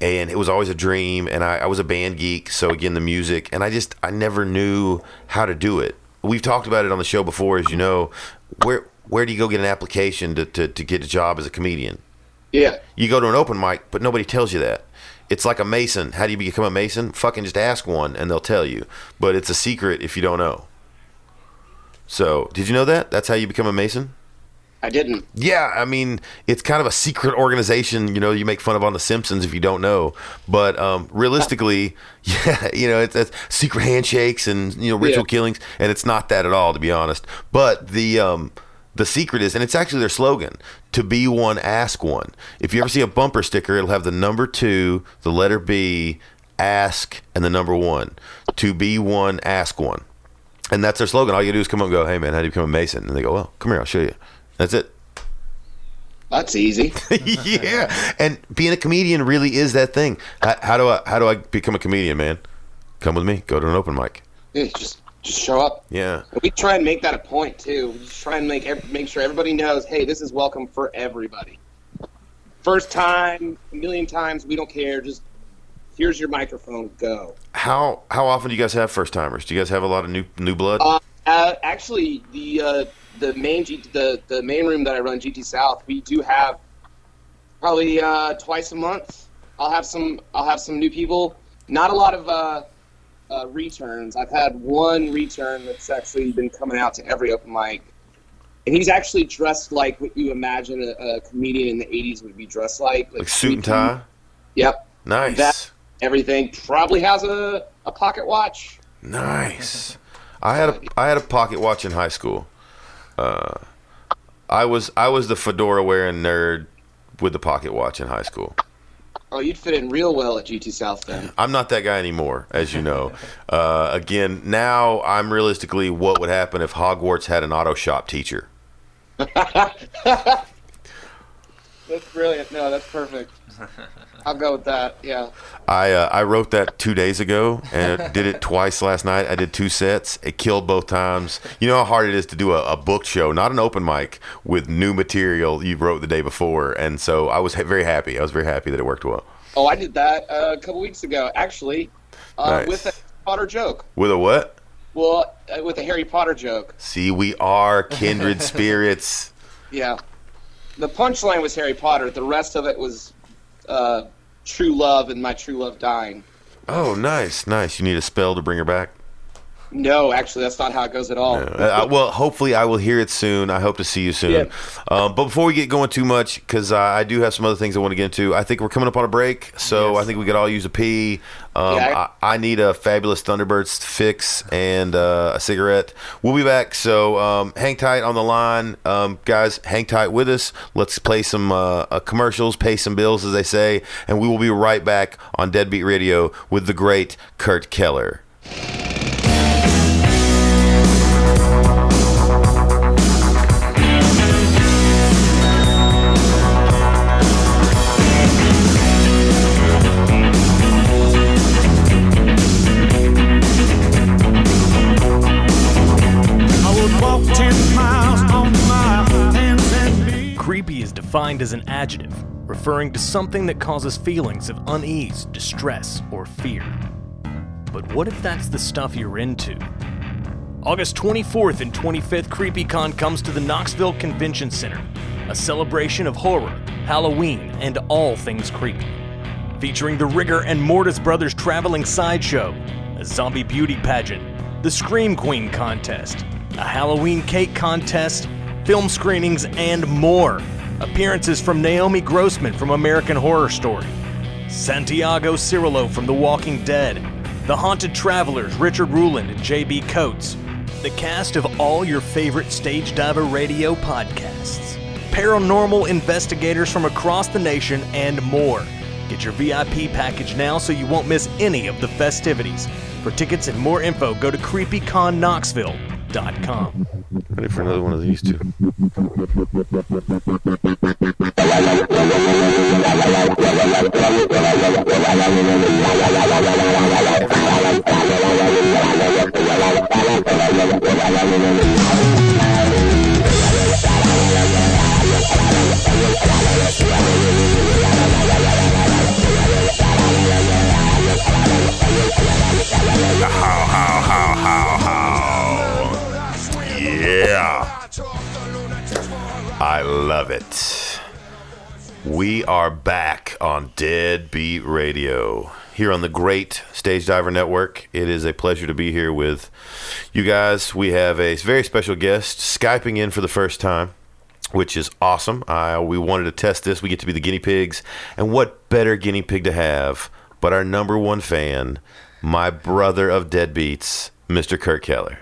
And it was always a dream. And I, I was a band geek. So, again, the music. And I just, I never knew how to do it. We've talked about it on the show before, as you know. Where, where do you go get an application to, to, to get a job as a comedian? yeah, You go to an open mic, but nobody tells you that. It's like a mason. How do you become a mason? Fucking just ask one and they'll tell you. But it's a secret if you don't know. So, did you know that? That's how you become a mason? I didn't. Yeah, I mean, it's kind of a secret organization. You know, you make fun of on The Simpsons if you don't know. But um, realistically, yeah, you know, it's, it's secret handshakes and you know ritual Yeah. killings, and it's not that at all, to be honest. But the um, the secret is, and it's actually their slogan: "To be one, ask one." If you ever see a bumper sticker, it'll have the number two, the letter B, ask, and the number one. To be one, ask one. And that's their slogan. All you do is come up and go, "Hey man, how do you become a mason?" And they go, "Well, come here, I'll show you." That's it. That's easy. yeah, and being a comedian really is that thing. How, how do I how do I become a comedian, man? Come with me. Go to an open mic. Yeah, just just show up. Yeah, We try and make that a point too. We just try and make make sure everybody knows, hey, this is welcome for everybody. First time, a million times, we don't care. Just here's your microphone, go. how how often do you guys have first timers? Do you guys have a lot of new new blood? Uh, uh, actually, the uh, the main G- the the main room that I run, GT South, we do have probably uh, twice a month. I'll have some I'll have some new people. Not a lot of uh, uh, returns. I've had one return that's actually been coming out to every open mic, and he's actually dressed like what you imagine a, a comedian in the '80s would be dressed like, like suit and tie. Yep, Nice, That- everything. Probably has a, a pocket watch. nice. I had a I had a pocket watch in high school. Uh, I was I was the fedora wearing nerd with the pocket watch in high school. Oh, you'd fit in real well at GT South then. I'm not that guy anymore, as you know. Uh, again, now I'm realistically what would happen if Hogwarts had an auto shop teacher. That's brilliant. No, that's perfect. I'll go with that. Yeah. I uh, I wrote that two days ago and did it twice last night. I did two sets. It killed both times. You know how hard it is to do a, a book show, not an open mic, with new material you wrote the day before. And so I was ha- very happy. I was very happy that it worked well. Oh, I did that uh, a couple weeks ago, actually, uh, Nice. with a Harry Potter joke. With a what? Well, uh, with a Harry Potter joke. See, we are kindred spirits. Yeah. The punchline was Harry Potter. The rest of it was uh, true love and my true love dying. Oh, nice, nice. You need a spell to bring her back. No, actually, that's not how it goes at all. Uh, well, hopefully, I will hear it soon. I hope to see you soon. Yeah. Um, but before we get going too much, because uh, I do have some other things I want to get into, I think we're coming up on a break, so Yes. I think we could all use a pee. Um, Yeah, I, I need a fabulous Thunderbirds fix and uh, a cigarette. We'll be back, so um, hang tight on the line, um, guys. Hang tight with us. Let's play some uh, uh, commercials, pay some bills, as they say, and we will be right back on Deadbeat Radio with the great Kurt Keller. Defined as an adjective, referring to something that causes feelings of unease, distress, or fear. But what if that's the stuff you're into? August 24th and 25th, CreepyCon comes to the Knoxville Convention Center, a celebration of horror, Halloween, and all things creepy. Featuring the Rigger and Mortis Brothers traveling sideshow, a zombie beauty pageant, the Scream Queen contest, a Halloween cake contest, film screenings, and more. Appearances from Naomi Grossman from American Horror Story, Santiago Cirillo from The Walking Dead, The Haunted Travelers, Richard Ruland and JB Coates, the cast of all your favorite Stage Diver Radio podcasts, paranormal investigators from across the nation, and more. Get your VIP package now so you won't miss any of the festivities. For tickets and more info, go to creepyconknoxville.com. Ready for another one of these two. How, how, how, how, how. Yeah. I love it. We are back on Deadbeat Radio here on the great Stage Diver Network. It is a pleasure to be here with you guys. We have a very special guest Skyping in for the first time, which is awesome. Uh, we wanted to test this. We get to be the guinea pigs. And what better guinea pig to have but our number one fan, my brother of Deadbeats, Mr. Kurt Keller.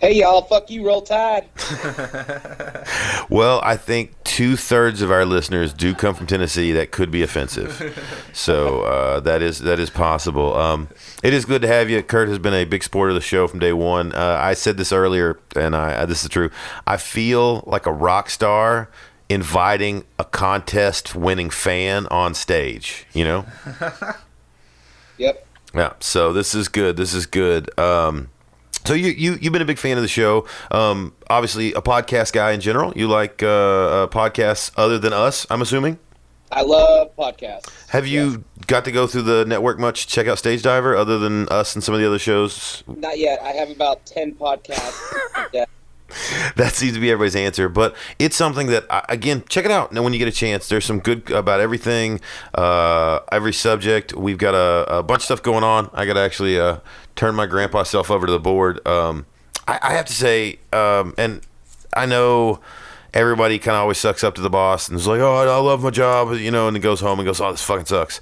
Hey y'all, fuck you, roll tide. Well, I think two thirds of our listeners do come from Tennessee. That could be offensive, so uh, that is that is possible. Um, it is good to have you. Kurt has been a big supporter of the show from day one. Uh, I said this earlier, and I uh, this is true. I feel like a rock star inviting a contest winning fan on stage. You know. Yep. Yeah. So this is good. This is good. Um, so you you you've been a big fan of the show. Um, obviously, a podcast guy in general. You like uh, uh, podcasts other than us? I'm assuming. I love podcasts. Have you got to go through the network much? Check out Stage Diver, other than us and some of the other shows. Not yet. I have about ten podcasts. That seems to be everybody's answer, but it's something that again, check it out. Now, when you get a chance, there's some good about everything, uh, every subject. We've got a, a bunch of stuff going on. I got to actually uh, turn my grandpa self over to the board. Um, I, I have to say, um, and I know everybody kind of always sucks up to the boss and is like, "Oh, I love my job," you know, and then goes home and goes, "Oh, this fucking sucks."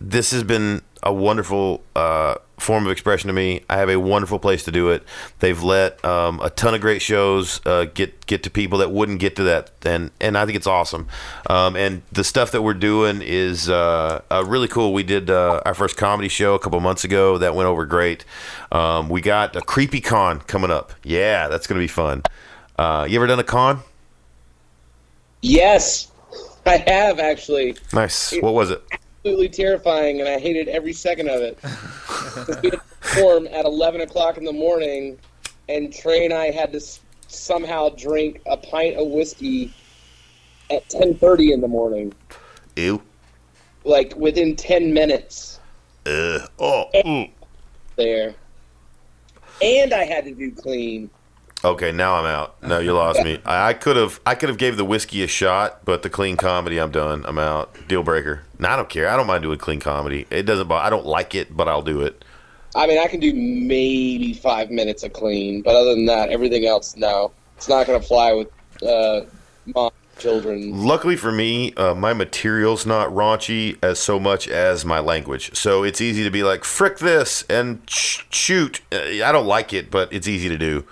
This has been a wonderful uh, form of expression to me. I have a wonderful place to do it. They've let um, a ton of great shows uh, get get to people that wouldn't get to that, and and I think it's awesome. Um, and the stuff that we're doing is uh, uh, really cool. We did uh, our first comedy show a couple months ago. That went over great. Um, we got a creepy con coming up. Yeah, that's gonna be fun. Uh, you ever done a con? Yes, I have actually. Nice. What was it? Absolutely terrifying, and I hated every second of it. we had to perform at eleven o'clock in the morning, and Trey and I had to somehow drink a pint of whiskey at ten thirty in the morning, Ew. like within ten minutes. Ugh. Oh. mm. there. And I had to do clean. Okay, now I'm out. No, you lost me. I could have I could have gave the whiskey a shot, but the clean comedy, I'm done. I'm out. Deal breaker. No, I don't care. I don't mind doing clean comedy. It doesn't. I don't like it, but I'll do it. I mean, I can do maybe five minutes of clean, but other than that, everything else, no. It's not going to fly with uh, mom, children. Luckily for me, uh, my material's not raunchy as so much as my language. So it's easy to be like frick this and sh- shoot. Uh, I don't like it, but it's easy to do.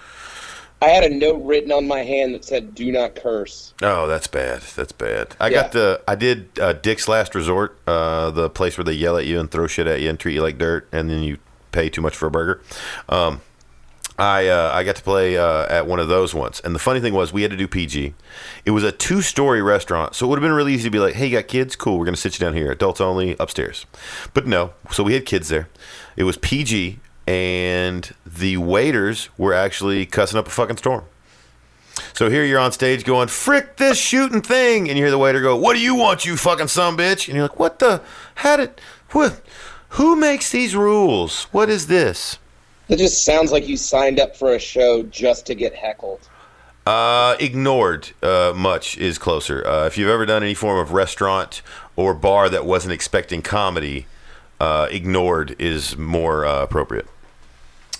I had a note written on my hand that said, do not curse. Oh, that's bad. That's bad. I Yeah. got the. I did uh, Dick's Last Resort, uh, the place where they yell at you and throw shit at you and treat you like dirt, and then you pay too much for a burger. Um, I uh, I got to play uh, at one of those once, and the funny thing was we had to do PG. It was a two story restaurant, so it would have been really easy to be like, "Hey, you got kids? Cool, we're gonna sit you down here, adults only, upstairs." But no, so we had kids there. It was PG, and the waiters were actually cussing up a fucking storm. So here you're on stage going, frick this shooting thing. And you hear the waiter go, what do you want, you fucking son bitch? And you're like, what the, how did, what, who makes these rules? What is this? It just sounds like you signed up for a show just to get heckled. Uh, ignored uh, much is closer. Uh, if you've ever done any form of restaurant or bar that wasn't expecting comedy, uh, ignored is more uh, appropriate.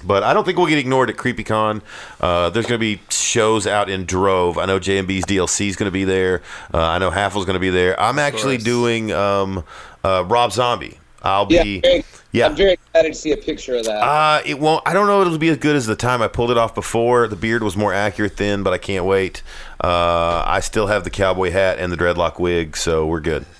But I don't think we'll get ignored at CreepyCon. Uh, there's going to be shows out in drove. I know JMB's DLC is going to be there. Uh, I know Haffle's going to be there. I'm actually doing um, uh, Rob Zombie. I'll Yeah, be. very- Yeah. I'm very excited to see a picture of that. Uh, it won't. I don't know. It'll be as good as the time I pulled it off before. The beard was more accurate then, but I can't wait. Uh, I still have the cowboy hat and the dreadlock wig, so we're good.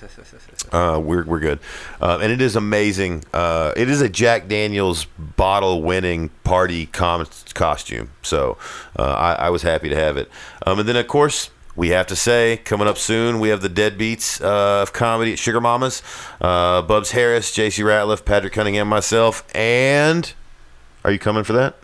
Uh, we're we're good. Uh, and it is amazing. Uh, it is a Jack Daniels bottle winning party com- costume. So uh, I, I was happy to have it. Um, and then of course. We have to say, coming up soon, we have the deadbeats uh, of comedy at Sugar Mamas. Uh, Bubs Harris, JC Ratliff, Patrick Cunningham, myself, and are you coming for that?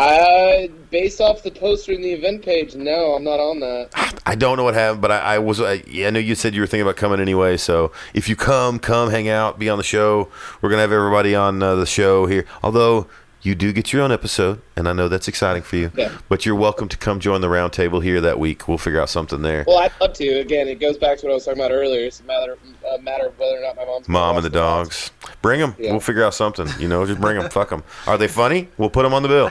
Uh, based off the poster in the event page, no, I'm not on that. I don't know what happened, but I, I was. I, yeah, I know you said you were thinking about coming anyway. So if you come, come hang out, be on the show. We're gonna have everybody on uh, the show here. Although you do get your own episode, and I know that's exciting for you. Yeah. But you're welcome to come join the roundtable here that week. We'll figure out something there. Well, I'd love to. Again, it goes back to what I was talking about earlier. It's a matter, a matter of whether or not my mom's Mom and the dogs. Bring them. Yeah. We'll figure out something. You know, just bring them. Fuck them. Are they funny? We'll put them on the bill.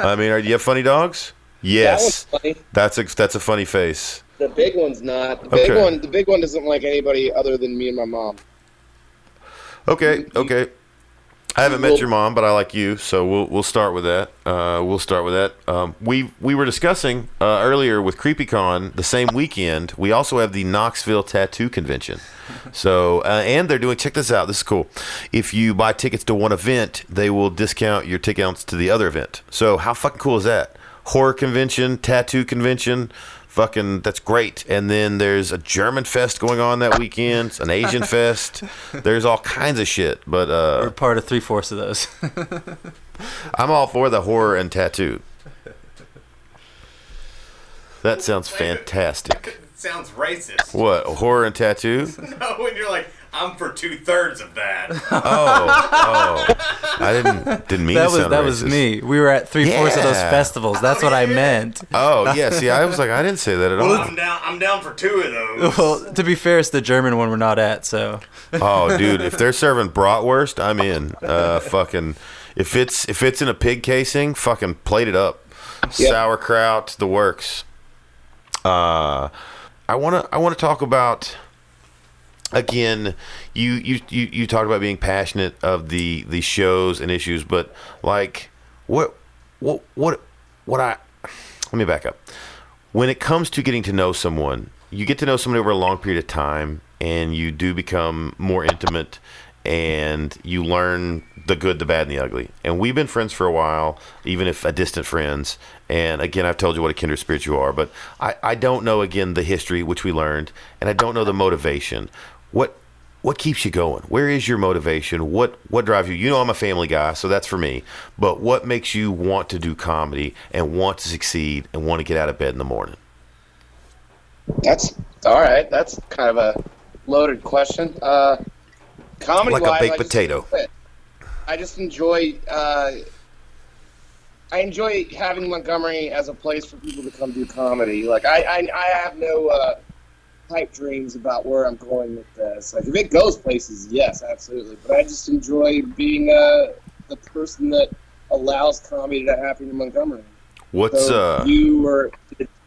I mean, are, do you have funny dogs? Yes. That. That's a that's a funny face. The big one's not. The big Okay. one. The big one doesn't like anybody other than me and my mom. Okay, okay. I haven't met your mom, but I like you, so we'll we'll start with that. Uh, we'll start with that. Um, we we were discussing uh, earlier with CreepyCon the same weekend. We also have the Knoxville Tattoo Convention. So uh, and they're doing. Check this out. This is cool. If you buy tickets to one event, they will discount your tickets to the other event. So how fucking cool is that? Horror convention, tattoo convention. Fucking, that's great. And then there's a German fest going on that weekend, an Asian fest. There's all kinds of shit. But uh, We're part of three fourths of those. I'm all for the horror and tattoo. That sounds fantastic. Sounds racist. What horror and tattoo? No, when you're like, I'm for two thirds of that. Oh, oh! I didn't didn't mean that to was sound that was me. We were at three fourths of those festivals. That's what I meant. Oh yeah, see, I was like, I didn't say that at all. I'm down. I'm down for two of those. Well, to be fair, it's the German one we're not at. So Oh, dude, if they're serving bratwurst, I'm in. Uh, fucking, if it's if it's in a pig casing, fucking plate it up. Sauerkraut, the works. Uh, I wanna I wanna talk about again. You you you you talked about being passionate of the the shows and issues, but like what what what what I let me back up. When it comes to getting to know someone, you get to know somebody over a long period of time, and you do become more intimate, and you learn the good, the bad, and the ugly. And we've been friends for a while, even if a distant friends. And again, I've told you what a kindred spirit you are, but I, I don't know again the history which we learned, and I don't know the motivation. What what keeps you going? Where is your motivation? What what drives you? You know I'm a family guy, so that's for me. But what makes you want to do comedy and want to succeed and want to get out of bed in the morning? That's all right. That's kind of a loaded question. Uh, comedy Like a baked I potato. it. I just enjoy. Uh, I enjoy having Montgomery as a place for people to come do comedy. Like I, I, I have no uh, pipe dreams about where I'm going with this. Like if it goes places, yes, absolutely. But I just enjoy being uh, the person that allows comedy to happen in Montgomery. What's So uh you or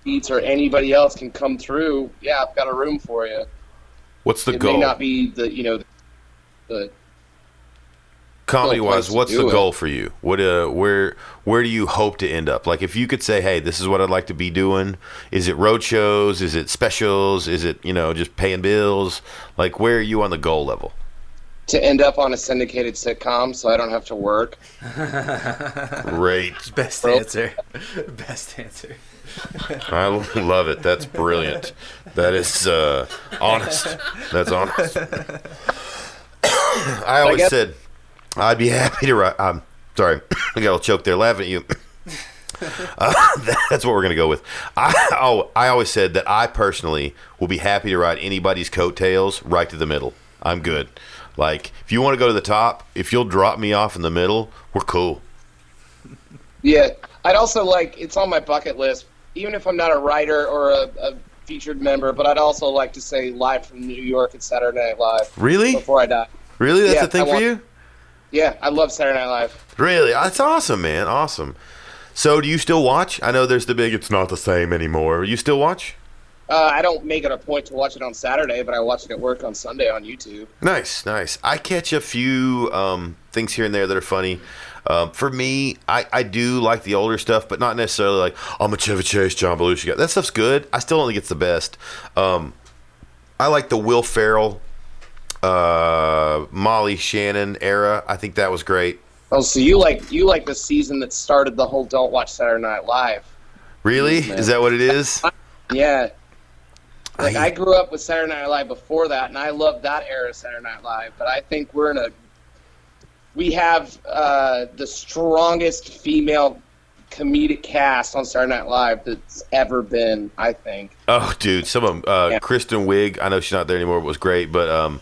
Beats or anybody else can come through, yeah, I've got a room for you. what's the it goal? may not be the you know the comedy no wise, what's the it. goal for you? What uh where where do you hope to end up? Like if you could say, Hey, this is what I'd like to be doing, is it road shows? Is it specials? Is it, you know, just paying bills? Like where are you on the goal level? to end up on a syndicated sitcom, so I don't have to work. Great. best answer. Best answer. I love it. That's brilliant. That is uh, honest. That's honest. I always guess- said I'd be happy to write. I'm sorry, I got a little choke there laughing at you. Uh, that's what we're gonna go with. I oh, I always said that I personally will be happy to ride anybody's coattails right to the middle. I'm good. Like if you want to go to the top, if you'll drop me off in the middle, we're cool. Yeah, I'd also like it's on my bucket list, even if I'm not a writer or a, a featured member. But I'd also like to say live from New York at Saturday Night Live Really, before I die. really, that's Yeah, a thing I for want- you. Yeah, I love Saturday Night Live. Really? That's awesome, man. Awesome. So, do you still watch? I know there's the big. It's not the same anymore. You still watch? Uh, I don't make it a point to watch it on Saturday, but I watch it at work on Sunday on YouTube. Nice, nice. I catch a few um, things here and there that are funny. Um, for me, I, I do like the older stuff, but not necessarily like I'm a Chevy Chase, John Belushi guy. That stuff's good. I still don't think it's the best. Um, I like the Will Ferrell, uh, Molly Shannon era. I think that was great. Oh, so you like you like the season that started the whole "Don't Watch Saturday Night Live"? Really? man. Is that what it is? Yeah. Like I- I grew up with Saturday Night Live before that, and I loved that era of Saturday Night Live. But I think we're in a we have uh, the strongest female comedic cast on Saturday Night Live that's ever been. I think. Oh, dude, some of them. Uh, Yeah. Kristen Wiig, I know she's not there anymore, but was great. But um,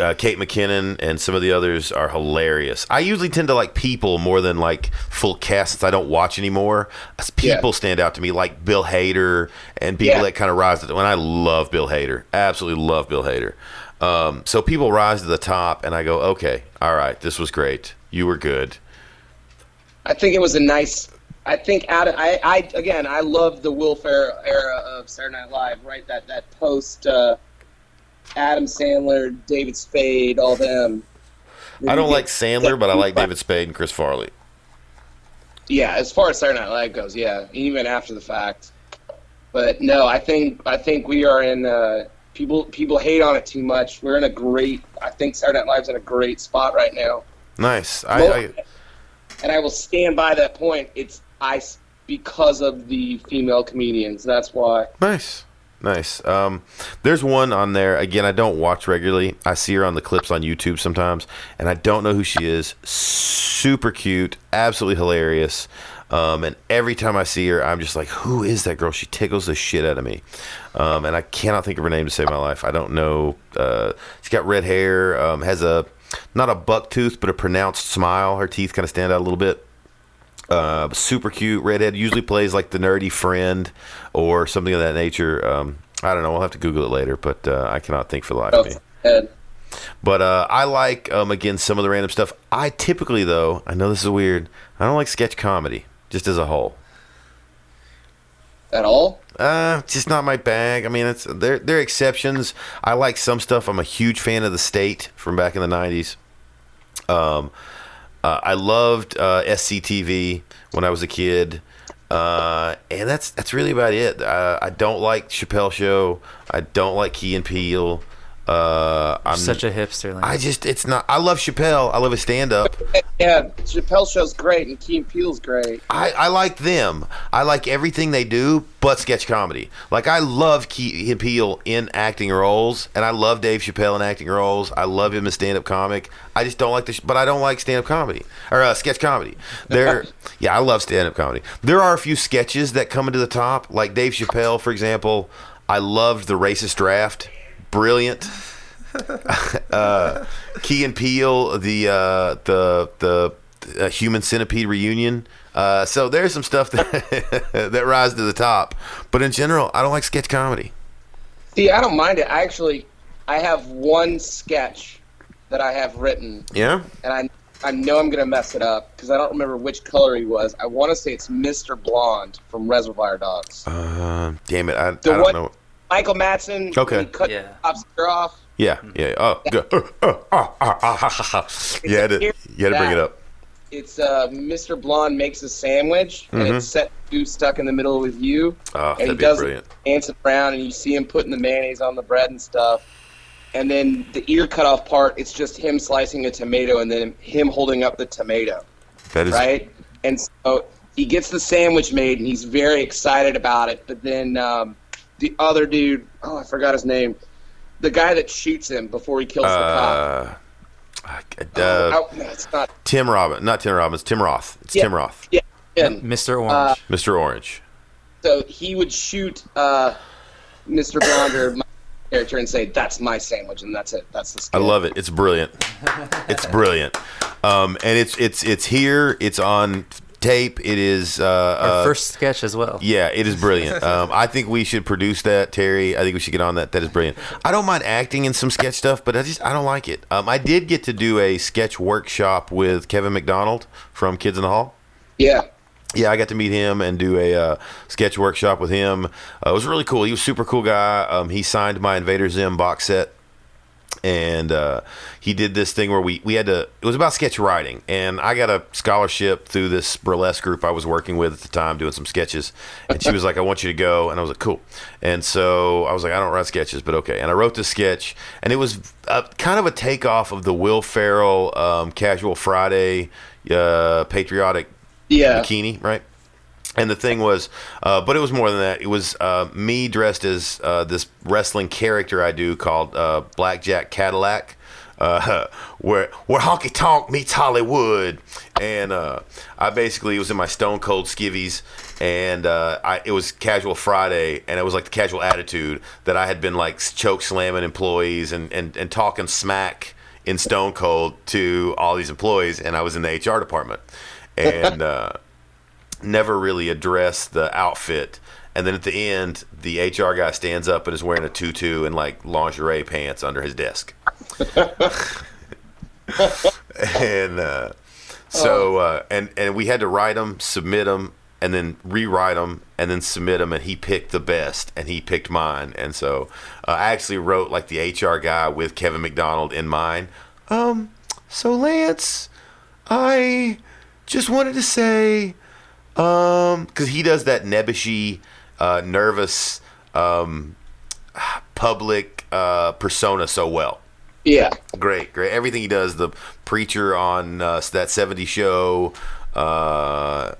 uh, Kate McKinnon and some of the others are hilarious. I usually tend to like people more than like full casts I don't watch anymore. People Yeah. stand out to me, like Bill Hader and people Yeah. that kind of rise to the. When I love Bill Hader, absolutely love Bill Hader. Um, so people rise to the top, and I go, okay, all right, this was great. You were good. I think it was a nice. I think Adam. I, I again. I love the Will Ferrell era of Saturday Night Live. Right. That that post. Uh, Adam Sandler, David Spade, all them. I don't like Sandler, but I like David Spade and Chris Farley. Yeah, as far as Saturday Night Live goes, yeah, even after the fact. But no, I think I think we are in. Uh, people people hate on it too much. We're in a great. I think Saturday Night Live's in a great spot right now. Nice. I, I and I will stand by that point. It's I because of the female comedians. That's why. Nice. Nice. Um, there's one on there. Again, I don't watch regularly. I see her on the clips on YouTube sometimes, and I don't know who she is. Super cute, absolutely hilarious. Um, and every time I see her, I'm just like, who is that girl? She tickles the shit out of me. Um, and I cannot think of her name to save my life. I don't know. Uh, she's got red hair, um, has a, not a buck tooth, but a pronounced smile. Her teeth kind of stand out a little bit. Uh, super cute redhead. Usually plays like the nerdy friend or something of that nature. Um, I don't know. We'll have to Google it later, but uh, I cannot think for the life of me. But uh, I like um, again some of the random stuff. I typically though, I know this is weird. I don't like sketch comedy just as a whole. at all. Uh, it's just not my bag. I mean, it's there. There are exceptions. I like some stuff. I'm a huge fan of the state from back in the '90s. Um, uh, I loved uh, SCTV when I was a kid, uh, and that's that's really about it. Uh, I don't like Chappelle Show. I don't like Key and Peele. Uh, I'm Such a hipster. Lance. I just it's not. I love Chappelle. I love his stand up. Yeah, Chappelle show's great and Key and Peele's great. I, I like them. I like everything they do, but sketch comedy. Like I love Key and Peele in acting roles, and I love Dave Chappelle in acting roles. I love him as stand-up comic. I just don't like the, but I don't like stand-up comedy or uh, sketch comedy. There, yeah, I love stand-up comedy. There are a few sketches that come into the top, like Dave Chappelle, for example. I loved the racist draft. Brilliant. uh, Key and Peele, the uh, the the uh, Human Centipede reunion. Uh, so there's some stuff that that rise to the top, but in general, I don't like sketch comedy. See, I don't mind it. I actually, I have one sketch that I have written, Yeah, and I I know I'm gonna mess it up because I don't remember which color he was. I want to say it's Mr. Blonde from Reservoir Dogs. uh, damn it, I, I don't one- know. Michael Madsen. Okay. Cut Yeah. the off. Yeah, yeah. Oh, good. Ha, ha, ha. You had to, you had to bring it up. It's uh, Mr. Blonde makes a sandwich, and it's set to stuck in the middle with you. Oh, and he Mm-hmm. that'd be does brilliant. dancing around, and you see him putting the mayonnaise on the bread and stuff. And then the ear cut off part, it's just him slicing a tomato, and then him holding up the tomato, That is right? And so he gets the sandwich made, and he's very excited about it. But then um, the other dude, oh, I forgot his name, the guy that shoots him before he kills the cop. uh, uh, oh, no, it's not. Tim Robbins, not Tim Robbins, Tim Roth. It's Yeah. Tim Roth, Yeah, him. Mr. Orange. Uh, Mr. Orange. So he would shoot uh, Mr. Blonde or my character and say, "That's my sandwich," and that's it. That's the. I love it. It's brilliant. It's brilliant. Um, and it's it's it's here. It's on tape. It is uh, Our uh, first sketch as well. Yeah, it is brilliant. Um, I think we should produce that, Terry. I think we should get on that. That is brilliant. I don't mind acting in some sketch stuff, but I just I don't like it. Um, I did get to do a sketch workshop with Kevin McDonald from Kids in the Hall. Yeah. yeah, I got to meet him and do a uh, sketch workshop with him. Uh, it was really cool. He was a super cool guy. Um, he signed my Invader Zim box set and uh, he did this thing where we, we had to it was about sketch writing. And i got a scholarship through this burlesque group i was working with at the time doing some sketches. And she was like i want you to go. And i was like cool. And so i was like i don't write sketches but okay. And i wrote this sketch. And it was a, kind of a takeoff of the will ferrell um, casual friday uh, patriotic Yeah. bikini, right? And the thing was, uh, but it was more than that. It was uh, me dressed as uh, this wrestling character I do called uh, Blackjack Cadillac, uh, where where honky tonk meets Hollywood, and uh, I basically was in my Stone Cold skivvies, and uh, I it was Casual Friday, and it was like the casual attitude that I had been like choke slamming employees and and, and talking smack in Stone Cold to all these employees, and I was in the HR department, and. Never really address the outfit. And then at the end, the HR guy stands up and is wearing a tutu and like lingerie pants under his desk. and uh, so, uh, and and we had to write them, submit them, and then rewrite them, and then submit them. And he picked the best, and he picked mine. And so, uh, I actually wrote like the HR guy with Kevin McDonald in mind. Um, so Lance, I just wanted to say um, because he does that nebbishy, uh, nervous, um, public uh, persona so well. Yeah. Great, great. Everything he does, the preacher on uh, that '70s show. Uh,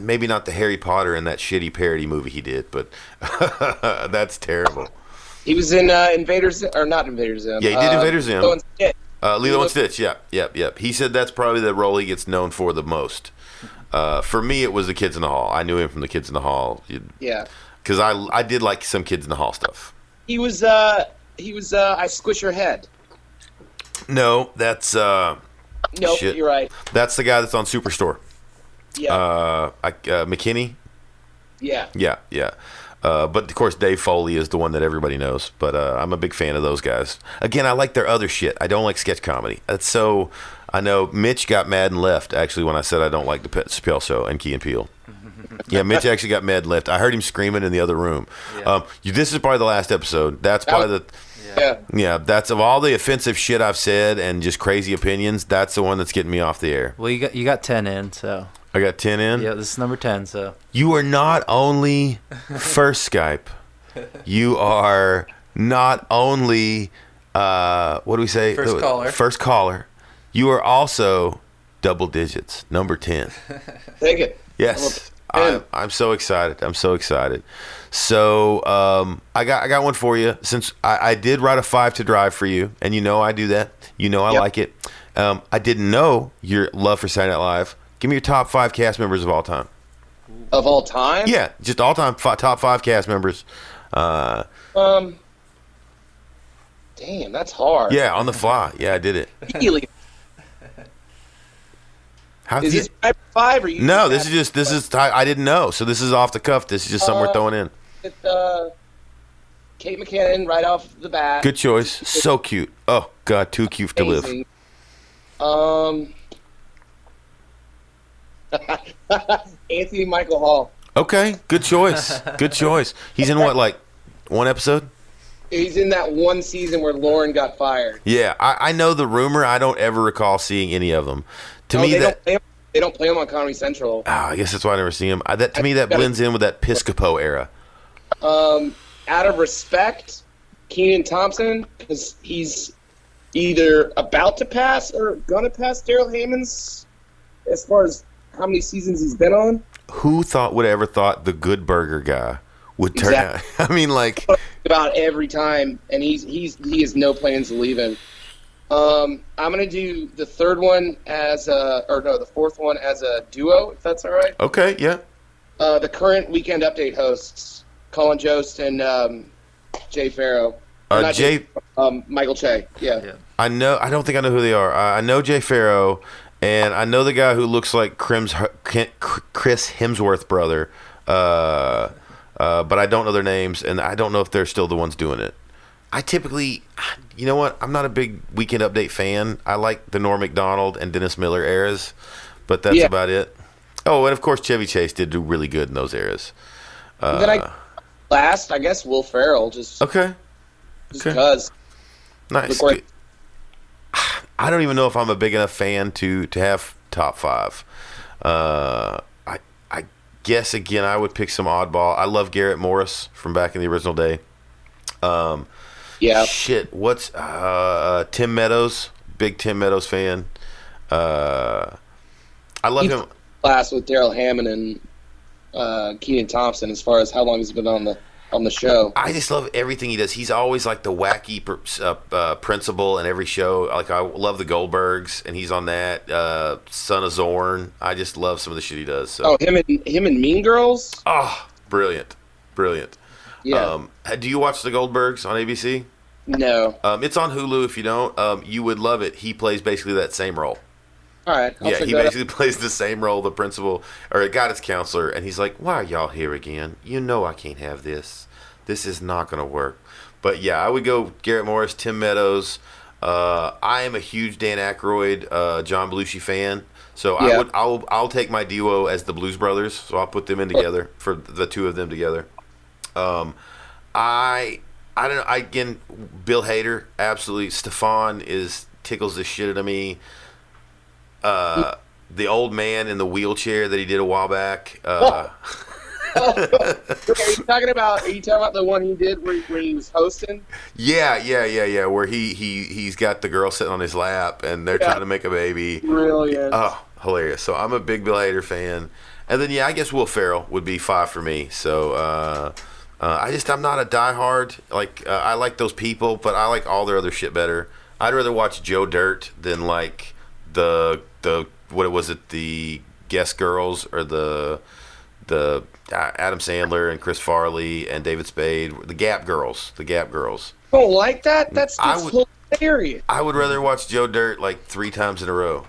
maybe not the Harry Potter and that shitty parody movie he did, but that's terrible. He was in uh, Invader Zim, or not Invaders Zim. Yeah, he did uh, Invader Zim. Lilo and Stitch. Uh, Lilo Lilo- and Stitch, yeah, yep, yep. He said that's probably the role he gets known for the most. Uh, for me, it was the Kids in the Hall. I knew him from the Kids in the Hall Yeah. because I I did like some Kids in the Hall stuff. He was. uh He was. uh I squish your head. No, that's uh, Nope, Shit. you're right. that's the guy that's on Superstore. Yeah. Uh, I, uh, McKinney. yeah. Yeah, yeah. Uh, but of course, Dave Foley is the one that everybody knows. But uh, I'm a big fan of those guys. Again, I like their other shit. I don't like sketch comedy. It's so. I know Mitch got mad and left actually when I said I don't like the Pet Chappelle show and Key and Peele. yeah, Mitch actually got mad and left. I heard him screaming in the other room. Um, you, this is probably the last episode. That's probably the. Yeah. Yeah, that's of all the offensive shit I've said and just crazy opinions. That's the one that's getting me off the air. Well, you got you got ten in, so I got ten in. yeah, this is number ten. So You are not only first Skype, you are not only uh, what do we say? First caller. First caller. You are also double digits, number ten. Take it. Yes, I'm I'm, so excited. I'm so excited. So um, I got I got one for you. Since I, I did write a five to drive for you, and you know I do that. You know I Yep. like it. Um, I didn't know your love for Saturday Night Live. Give me your top five cast members of all time. Of all time. Yeah, just all time fi- top five cast members. Uh, Um. Damn, that's hard. yeah, on the fly. Yeah, I did it. Really. How Is you- this five, five or you? no, this is just this is I, I didn't know. So this is off the cuff. This is just something we're Uh, throwing in. it, uh, Kate McKinnon right off the bat. Good choice. So cute. Oh God, too cute to live. Um. Anthony Michael Hall. Okay, good choice. Good choice. He's in what like one episode? He's in that one season where Lauren got fired. Yeah, I, I know the rumor. I don't ever recall seeing any of them. To Oh, me, they that don't play him, they don't play him on Comedy Central. ah, I guess that's why I never see him. I, that to me that blends in with that Piscopo era. Um, out of respect, Kenan Thompson because he's either about to pass or gonna pass Darrell Hammond's as far as how many seasons he's been on. Who thought would ever thought the Good Burger guy would turn Exactly. out? I mean, like. about every time, and he's he's he has no plans to leave him. Um, I'm gonna do the third one as a, or no, the fourth one as a duo, if that's all right. Okay, yeah. Uh, the current weekend update hosts, Colin Jost and um, Jay Pharoah. Or Uh, not Jay, um, Michael Che. Yeah. Yeah. I know. I don't think I know who they are. I, I know Jay Pharoah, and I know the guy who looks like Crims, Chris Hemsworth brother. Uh, uh, but I don't know their names, and I don't know if they're still the ones doing it. I typically, you know what? I'm not a big Weekend Update fan. I like the Norm Macdonald and Dennis Miller eras, but that's Yeah. about it. Oh, and of course Chevy Chase did do really good in those eras. Uh, then I last, I guess Will Ferrell just okay, just okay. because. nice. I don't even know if I'm a big enough fan to to have top five. Uh, I I guess again I would pick some oddball. I love Garrett Morris from back in the original day. Um, Yeah, Shit, what's uh, Tim Meadows? Big Tim Meadows fan. Uh, I love He's- him. class with Darrell Hammond and uh, Kenan Thompson as far as how long he's been on the on the show. I just love everything he does. He's always like the wacky uh, uh, principal in every show. Like I love the Goldbergs, and he's on that. Uh, Son of Zorn. I just love some of the shit he does. So. Oh, him and him and Mean Girls. Oh, brilliant, brilliant. Yeah, Um, do you watch the Goldbergs on ABC? no. Um, it's on Hulu. If you don't, um, you would love it. He plays basically that same role. All right, yeah, he basically plays the same role, the principal or a guidance counselor, and he's like, "Why are y'all here again? You know I can't have this. This is not going to work." But yeah, I would go Garrett Morris, Tim Meadows. Uh, I am a huge Dan Aykroyd, uh, John Belushi fan, so I would I'll I'll take my duo as the Blues Brothers. So I'll put them in together for the two of them together. Um, I I don't know. I, again, Bill Hader, absolutely. Stefon is tickles the shit out of me. Uh, the old man in the wheelchair that he did a while back. Uh, are you talking about? Are you talking about the one he did where, where he was hosting? yeah, yeah, yeah, yeah. Where he he he's got the girl sitting on his lap and they're Yeah. trying to make a baby. Brilliant. Oh, hilarious! So I'm a big Bill Hader fan, and then yeah, I guess Will Ferrell would be five for me. So uh, uh, I just I'm not a diehard. Like uh, I like those people, but I like all their other shit better. I'd rather watch Joe Dirt than like the the what was it the Guest Girls or the the uh, Adam Sandler and Chris Farley and David Spade, the Gap Girls, the Gap Girls. don't like that. That's, I would- hilarious. I would rather watch Joe Dirt like three times in a row.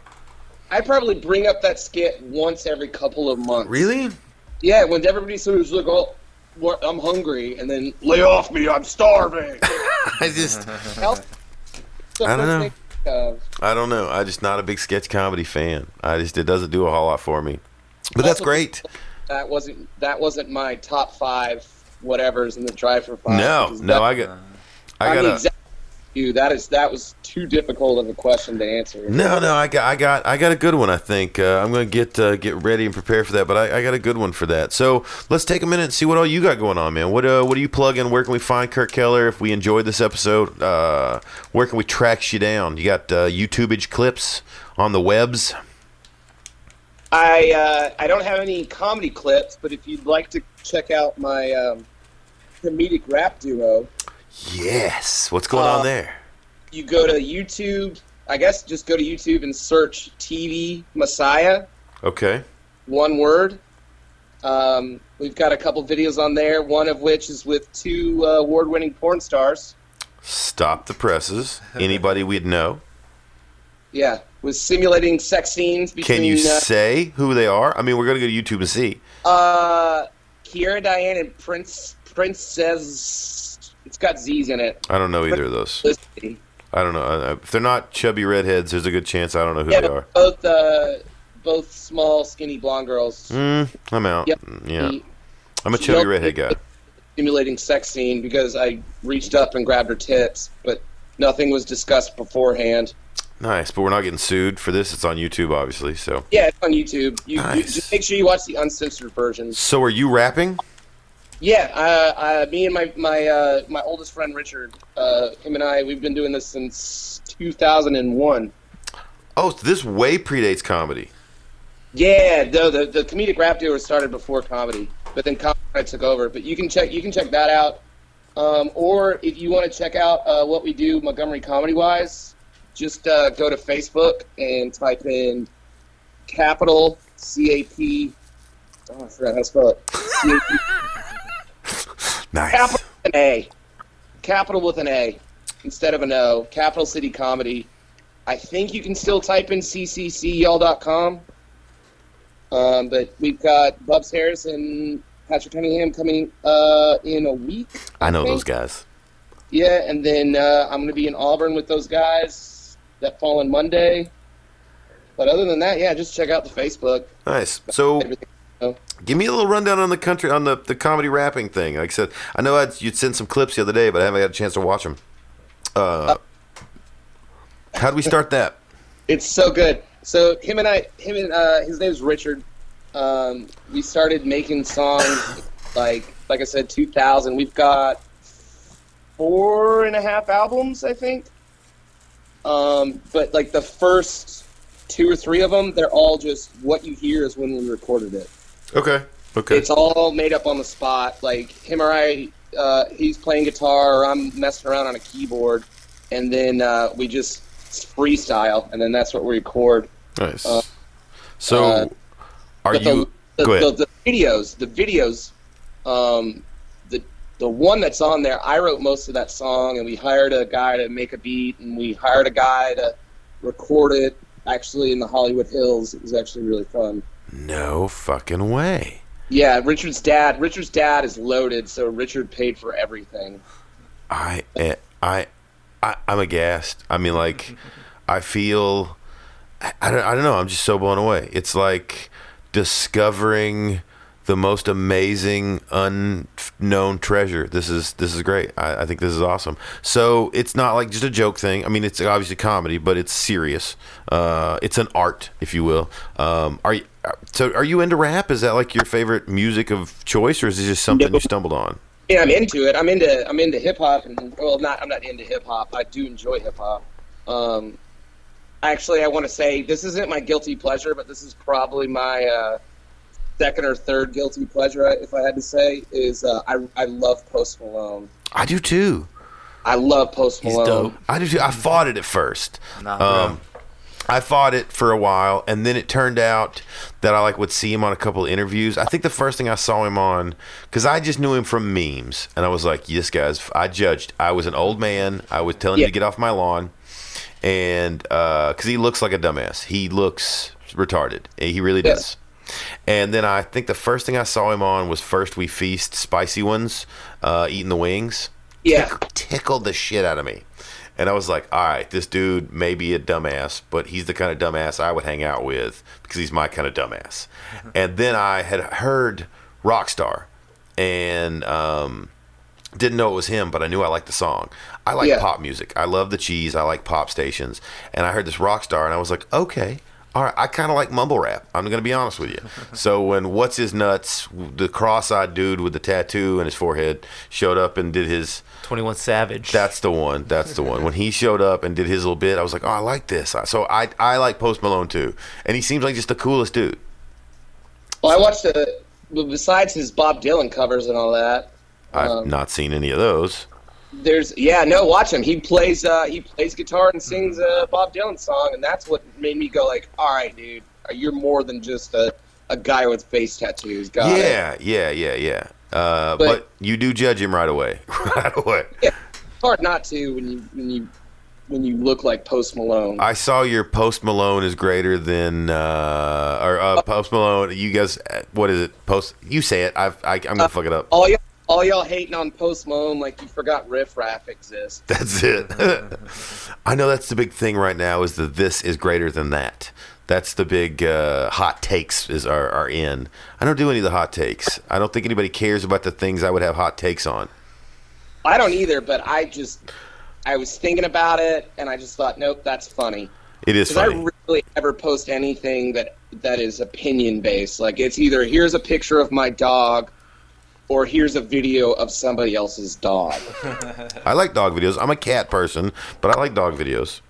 I probably bring up that skit once every couple of months. Really? Yeah, when everybody sort of like, "Oh, what, I'm hungry," and then lay off me, I'm starving. I just. I don't know. uh, I don't know. I just not a big sketch comedy fan. I just it doesn't do a whole lot for me. But that's great. that wasn't that wasn't my top five whatever's in the drive for five. No, no, I got I I'm got the a exact you. That is that was too difficult of a question to answer. no, no. I got I got I got a good one. I think uh, I'm gonna get uh, get ready and prepare for that. But I, I got a good one for that. So let's take a minute and see what all you got going on, man. What uh what are you plugging? Where can we find Kurt Keller? If we enjoyed this episode, uh, where can we track you down? You got uh, YouTubeage clips on the webs. I uh, I don't have any comedy clips, but if you'd like to check out my um, comedic rap duo, Yes. What's going on Uh, there? you go to YouTube. I guess just go to YouTube and search TV Messiah. Okay. one word. Um, we've got a couple videos on there, one of which is with two uh, award-winning porn stars. Stop the presses. Anybody we'd know. Yeah, with simulating sex scenes between Can you uh, say who they are? I mean, we're gonna go to YouTube and see. uh, Kiera Diane and Prince Princess. Got Z's in it. I don't know either of those. I don't know. If they're not chubby redheads, there's a good chance I don't know who Yeah, they are. both uh, both small, skinny blonde girls. Mm, I'm out. Yep. Mm, Yeah, I'm a chubby redhead guy. Simulating sex scene because I reached up and grabbed her tits, but nothing was discussed beforehand. Nice, but we're not getting sued for this. It's on YouTube, obviously. So, Yeah, it's on YouTube. You, you just make sure you watch the uncensored version. so are you rapping? Yeah, uh, uh, me and my my uh, my oldest friend Richard, uh, him and I, we've been doing this since 2001. Oh, so this way predates comedy. Yeah, no, the the comedic rap duo started before comedy, but then comedy took over. But you can check you can check that out, um, or if you want to check out uh, what we do Montgomery Comedy Wise, just uh, go to Facebook and type in capital C A P. Oh, I forgot how to spell it. Nice. Capital with an A. Capital with an A instead of an O. Capital City Comedy. I think you can still type in cccyall.com. Um, but we've got Bubs Harris and Patrick Cunningham coming uh, in a week. I know think. those guys. Yeah, and then uh, I'm going to be in Auburn with those guys that fall on Monday. but other than that, yeah, just check out the Facebook. Nice. So, Everything. Give me a little rundown on the country on the, the comedy rapping thing. Like I said, I know I'd, you'd send some clips the other day, but I haven't had a chance to watch them. Uh, how do we start that? It's so good. So him and I, him and uh, his name's Richard. Um, we started making songs like like I said, 2000. We've got four and a half albums, I think. Um, but like the first two or three of them, they're all just what you hear is when we recorded it. Okay. Okay. It's all made up on the spot. Like him or I, uh, he's playing guitar, or I'm messing around on a keyboard, and then uh, we just freestyle, and then that's what we record. nice. uh, so, uh, are you? the, go ahead. the, the videos, the videos, um, the the one that's on there, I wrote most of that song, and we hired a guy to make a beat, and we hired a guy to record it. Actually, in the Hollywood Hills, it was actually really fun. No fucking way. Yeah, Richard's dad. Richard's dad is loaded, so Richard paid for everything. I, eh, I, I, I'm aghast. I mean, like, I feel, I, I don't, I don't know. I'm just so blown away. It's like discovering the most amazing unknown treasure. This is this is great. I, I think this is awesome. So it's not like just a joke thing. I mean, it's obviously comedy, but it's serious. Uh, it's an art, if you will. Um, are you? So are you into rap? Is that like your favorite music of choice, or is it just something No. you stumbled on? Yeah, I'm into it. I'm into I'm into hip hop, and well, not I'm not into hip hop. I do enjoy hip hop. Um, actually, I want to say this isn't my guilty pleasure, but this is probably my uh, second or third guilty pleasure, if I had to say. Is uh, I I love Post Malone. I do too. I love Post He's Malone. dope. I do too. I fought it at first. Nah, bro. Um, I fought it for a while, and then it turned out that I like would see him on a couple of interviews. I think the first thing I saw him on, because I just knew him from memes, and I was like, "This guy's." I judged. I was an old man. I was telling him to get off my lawn, and because he looks like a dumbass, he looks retarded. He really does. Yes. And then I think the first thing I saw him on was First We Feast, spicy ones, uh, eating the wings Yeah, tickled the shit out of me. And I was like, all right, this dude may be a dumbass, but he's the kind of dumbass I would hang out with because he's my kind of dumbass. and then I had heard Rockstar and um, didn't know it was him, but I knew I liked the song. I like Yeah. pop music. I love the cheese. I like pop stations. And I heard this Rockstar and I was like, okay. All right, I kind of like mumble rap. I'm going to be honest with you. so when What's His Nuts, the cross-eyed dude with the tattoo on his forehead, showed up and did his 21 Savage. that's the one. That's the one. When he showed up and did his little bit, I was like, oh, I like this. So I I like Post Malone too, and he seems like just the coolest dude. well, I watched the besides his Bob Dylan covers and all that. I've Um, not seen any of those. There's yeah, no, watch him. He plays uh, he plays guitar and sings a Bob Dylan song, and that's what made me go like, all right, dude, you're more than just a, a guy with face tattoos. Got it. yeah, yeah, yeah, yeah. Uh, but, But- you do judge him right away, right away. It's hard not to when you when you when you look like Post Malone. I saw your Post Malone is greater than uh, or uh, Post Malone. You guys, uh, what is it? Post. You say it. I've, I, I'm gonna fuck it up. all y'all all y'all hating on Post Malone like you forgot Riff Raff exists. That's it. I know that's the big thing right now is that this is greater than that. That's the big uh, hot takes is are, are in. I don't do any of the hot takes. I don't think anybody cares about the things I would have hot takes on. I don't either, but I just I was thinking about it and I just thought, nope, that's funny. It is Because I really never post anything that that is opinion based. Like it's either here's a picture of my dog, or here's a video of somebody else's dog. I like dog videos. I'm a cat person, but I like dog videos.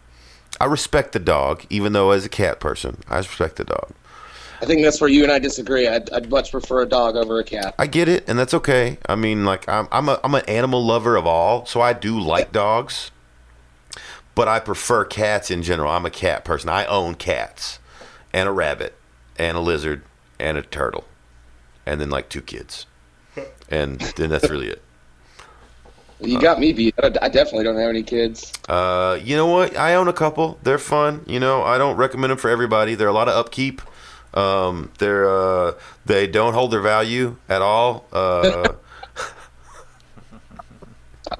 I respect the dog, even though as a cat person, I respect the dog. I think that's where you and I disagree. I'd, I'd much prefer a dog over a cat. I get it, and that's okay. I mean, like I'm I'm a I'm an animal lover of all, so I do like dogs, but I prefer cats in general. I'm a cat person. I own cats, and a rabbit, and a lizard, and a turtle, and then like two kids, and then that's really it. You got me beat. I definitely don't have any kids. Uh, you know what? I own a couple. They're fun. You know, I don't recommend them for everybody. They're a lot of upkeep. Um, they're uh, they don't hold their value at all. Uh,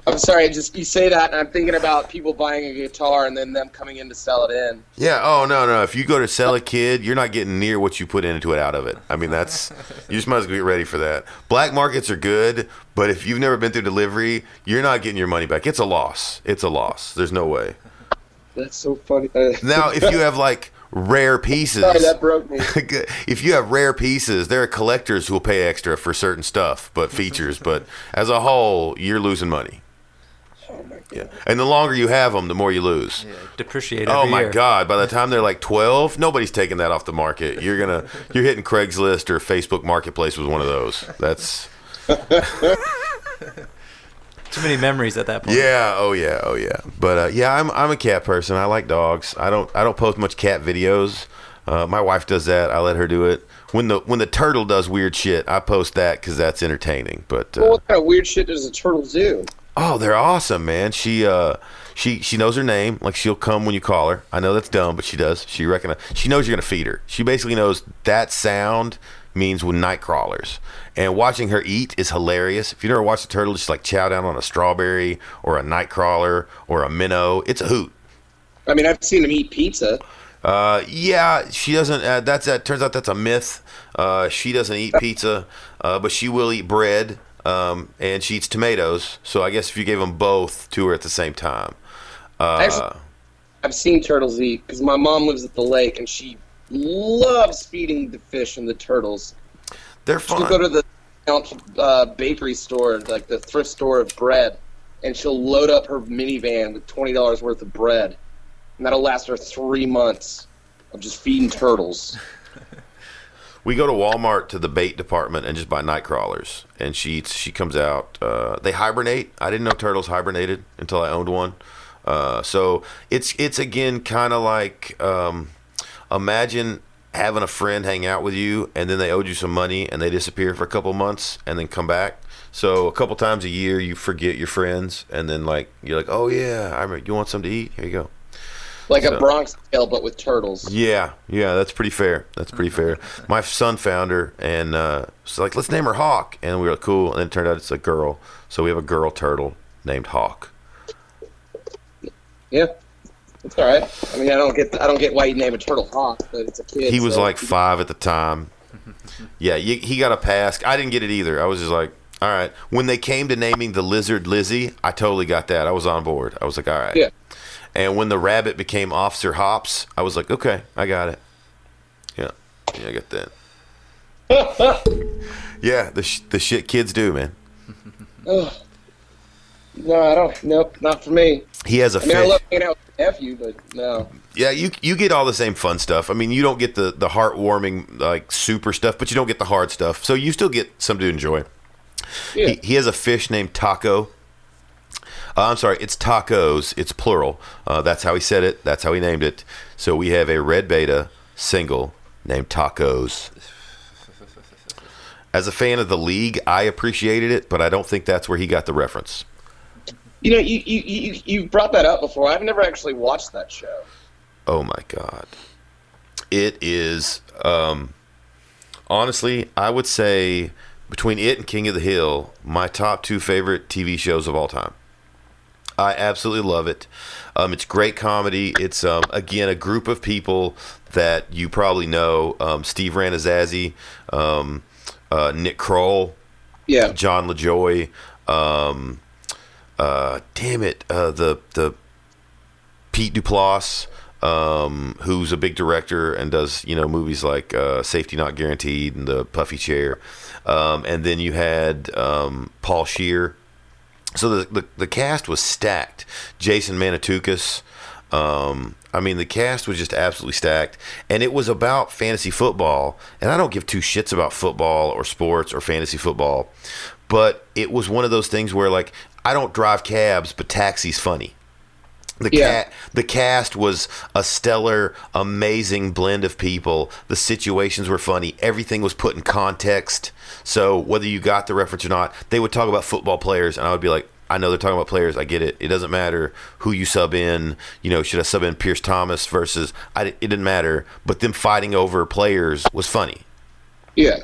I'm sorry. Just you say that, and I'm thinking about people buying a guitar and then them coming in to sell it in. Yeah. Oh no, no. If you go to sell a kid, you're not getting near what you put into it out of it. I mean, that's you just might as well get ready for that. Black markets are good, but if you've never been through delivery, you're not getting your money back. It's a loss. It's a loss. There's no way. That's so funny. Now, if you have like rare pieces, sorry, that broke me. if you have rare pieces, there are collectors who will pay extra for certain stuff, but features. but as a whole, you're losing money. Yeah, and the longer you have them, the more you lose. Depreciate. Oh my year. God! By the time they're like twelve, nobody's taking that off the market. You're gonna you're hitting Craigslist or Facebook Marketplace with one of those. That's Too many memories at that point. yeah, oh yeah, oh yeah. But uh, yeah, I'm I'm a cat person. I like dogs. I don't I don't post much cat videos. Uh, my wife does that. I let her do it. When the when the turtle does weird shit, I post that because that's entertaining. But Well, uh, what kind of weird shit does a turtle do? Oh, they're awesome, man. She uh she she knows her name. Like she'll come when you call her. I know that's dumb, but she does. She reckon she knows you're gonna feed her. She basically knows that sound means when night crawlers. And watching her eat is hilarious. If you never watched a turtle just like chow down on a strawberry or a night crawler or a minnow, it's a hoot. I mean, I've seen him eat pizza. Uh, yeah, she doesn't. Uh, that's that. Turns out that's a myth. Uh, she doesn't eat pizza, uh, but she will eat bread. Um, and she eats tomatoes. So I guess if you gave them both to her at the same time, uh, Actually- I've seen turtles eat because my mom lives at the lake and she loves feeding the fish and the turtles. they're fine. She'll go to the uh, bakery store, like the thrift store of bread, and she'll load up her minivan with twenty dollars worth of bread, and that'll last her three months of just feeding turtles. we go to Walmart to the bait department and just buy night crawlers. And she. She comes out. Uh, they hibernate. I didn't know turtles hibernated until I owned one. Uh, so it's it's again kind of like um, imagine having a friend hang out with you and then they owed you some money and they disappear for a couple months and then come back. So a couple times a year you forget your friends and then like you're like, oh yeah, I remember, you want something to eat? Here you go. Like So- a Bronx Tale, but with turtles. Yeah, yeah, that's pretty fair. That's pretty fair. My son found her and uh, was like, let's name her Hawk, and we were like, cool. And then it turned out it's a girl, so we have a girl turtle named Hawk. Yeah, it's all right. I mean, I don't get I don't get why you name a turtle Hawk, but it's a kid. He was so- like five at the time. Yeah, he got a pass. I didn't get it either. I was just like, all right. When they came to naming the lizard Lizzie, I totally got that. I was on board. I was like, all right. Yeah. And when the rabbit became Officer Hops, I was like, okay, I got it. Yeah, yeah, I got that. yeah, the sh- the shit kids do, man. Ugh. No, I don't. Nope, not for me. He has a I mean, I love hanging out with nephew, but no. Yeah, you you get all the same fun stuff. I mean, you don't get the the heartwarming like super stuff, but you don't get the hard stuff. So you still get some to enjoy. Yeah. He, he has a fish named Taco. Uh, I'm sorry, it's tacos. It's plural. Uh, that's how he said it. That's how he named it. So we have a red beta single named Tacos. As a fan of the league, I appreciated it, but I don't think that's where he got the reference. You know, you, you you you brought that up before. I've never actually watched that show. Oh my god. It is um honestly, I would say between it and King of the Hill, my top two favorite TV shows of all time. I absolutely love it. Um, it's great comedy. It's um, again a group of people that you probably know: um, Steve Rannazzisi, um, uh, Nick Kroll, Yeah. Jon Lajoie. Um, uh, damn it, uh, the the Pete Duplass, um, who's a big director and does you know movies like uh, Safety Not Guaranteed and The Puffy Chair, um, and then you had um, Paul Scheer. So the, the the cast was stacked. Jason Mantzoukas. Um, I mean, the cast was just absolutely stacked, and it was about fantasy football. And I don't give two shits about football or sports or fantasy football, but it was one of those things where like I don't drive cabs, but taxi's funny. The Yeah. cat, the cast was a stellar, amazing blend of people. The situations were funny. Everything was put in context. So whether you got the reference or not, they would talk about football players, and I would be like, I know they're talking about players. I get it. It doesn't matter who you sub in. You know, should I sub in Pierce Thomas versus? I, it didn't matter. But them fighting over players was funny. Yeah.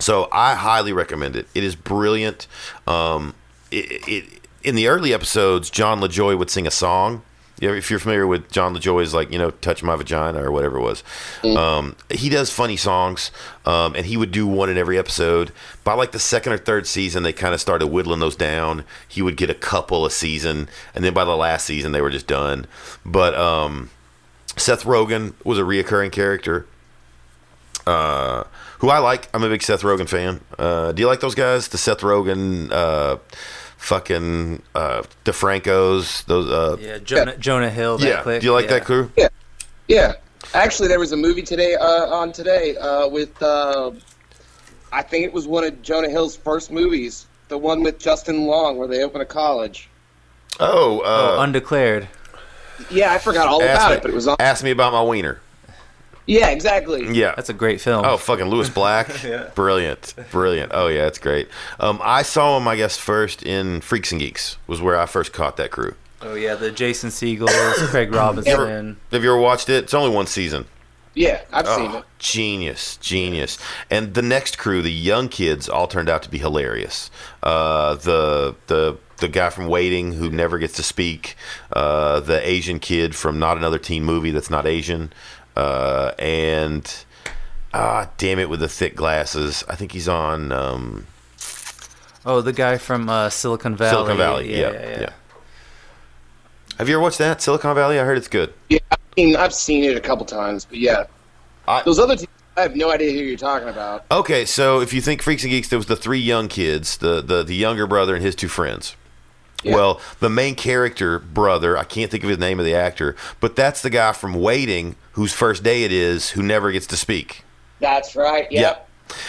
So I highly recommend it. It is brilliant. Um, it, it in the early episodes, Jon Lajoie would sing a song. Yeah, if you're familiar with Jon Lajoie's, like you know, "Touch My Vagina" or whatever it was, um, he does funny songs, um, and he would do one in every episode. By like the second or third season, they kind of started whittling those down. He would get a couple a season, and then by the last season, they were just done. But um, Seth Rogen was a reoccurring character uh, who I like. I'm a big Seth Rogen fan. Uh, do you like those guys? The Seth Rogen, uh, fucking uh, DeFrancos. Those. Uh, Yeah, Jonah, Jonah Hill. That yeah. click. Do you like yeah. that crew? Yeah, yeah. actually, there was a movie today uh, on today uh, with uh, I think it was one of Jonah Hill's first movies, the one with Justin Long where they open a college. Oh, Oh, uh, undeclared. Yeah, I forgot all about me, it, but it was on. ask me about my wiener. Yeah, exactly. Yeah. That's a great film. Oh, fucking Lewis Black. Brilliant. Brilliant. Oh, yeah, it's great. Um, I saw him, I guess, first in Freaks and Geeks, was where I first caught that crew. Oh yeah, the Jason Segels, Craig Robinson. Have you ever watched it? It's only one season. Yeah, I've seen Oh, it. genius, genius. And the next crew, the young kids, all turned out to be hilarious. Uh, the the the guy from Waiting who never gets to speak, uh, the Asian kid from Not Another Teen Movie that's not Asian, uh, and ah, damn it with the thick glasses. I think he's on um, Oh, the guy from uh, Silicon Valley. Silicon Valley. Yeah, yeah, Have you ever watched that Silicon Valley? I heard it's good. Yeah, I mean, I've seen it a couple times, but yeah, I- those other two, I have no idea who you're talking about. Okay, so if you think Freaks and Geeks, there was the three young kids, the the, the younger brother and his two friends. Yeah. Well, the main character brother, I can't think of his name of the actor, but that's the guy from Waiting, whose first day it is, who never gets to speak. That's right. Yep.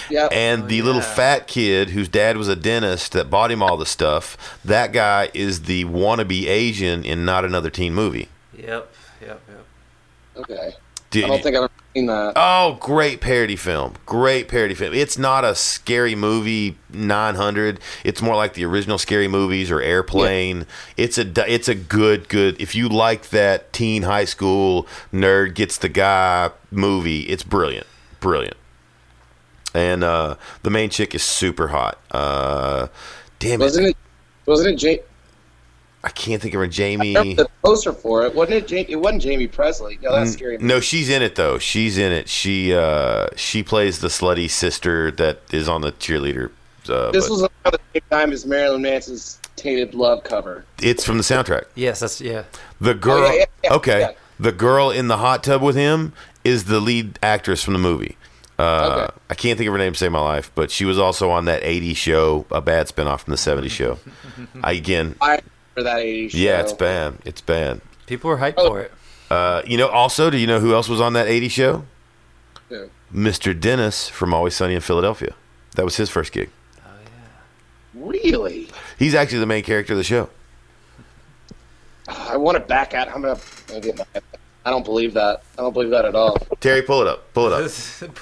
Yep. And oh, the little yeah. fat kid whose dad was a dentist that bought him all the stuff, that guy is the wannabe Asian in Not Another Teen Movie. Yep. Yep. Yep. okay. Did I don't think I've ever seen that. Oh, great parody film. Great parody film. It's not a scary movie 900. It's more like the original scary movies or Airplane. It's a it's a good good if you like that teen high school nerd gets the guy movie, it's brilliant. Brilliant. And uh the main chick is super hot. Uh damn it. Wasn't it? Wasn't it? Ja- I can't think of her I Jamie. the poster for it. Wasn't it? Ja- it wasn't Jaime Pressly. No, that's scary. No, she's in it though. She's in it. She uh she plays the slutty sister that is on the cheerleader uh, This but- was around the same time as Marilyn Manson's "Tainted Love" cover. It's from the soundtrack. Yes, that's yeah. The girl. Oh, yeah, yeah, yeah, okay. yeah. The girl in the hot tub with him is the lead actress from the movie. Uh, Okay. I can't think of her name to save my life, but she was also on that 80s show, a bad spinoff from the 70s show. I, again, I remember that '80s show. yeah, it's bad. It's bad. People were hyped Oh. for it. Uh, you know, also, do you know who else was on that 80s show? Who? Mr. Dennis from Always Sunny in Philadelphia. That was his first gig. Oh, yeah. Really? He's actually the main character of the show. I want to back out. I'm gonna. I'm gonna get my, I don't believe that. I don't believe that at all. Terry, pull it up. Pull it up.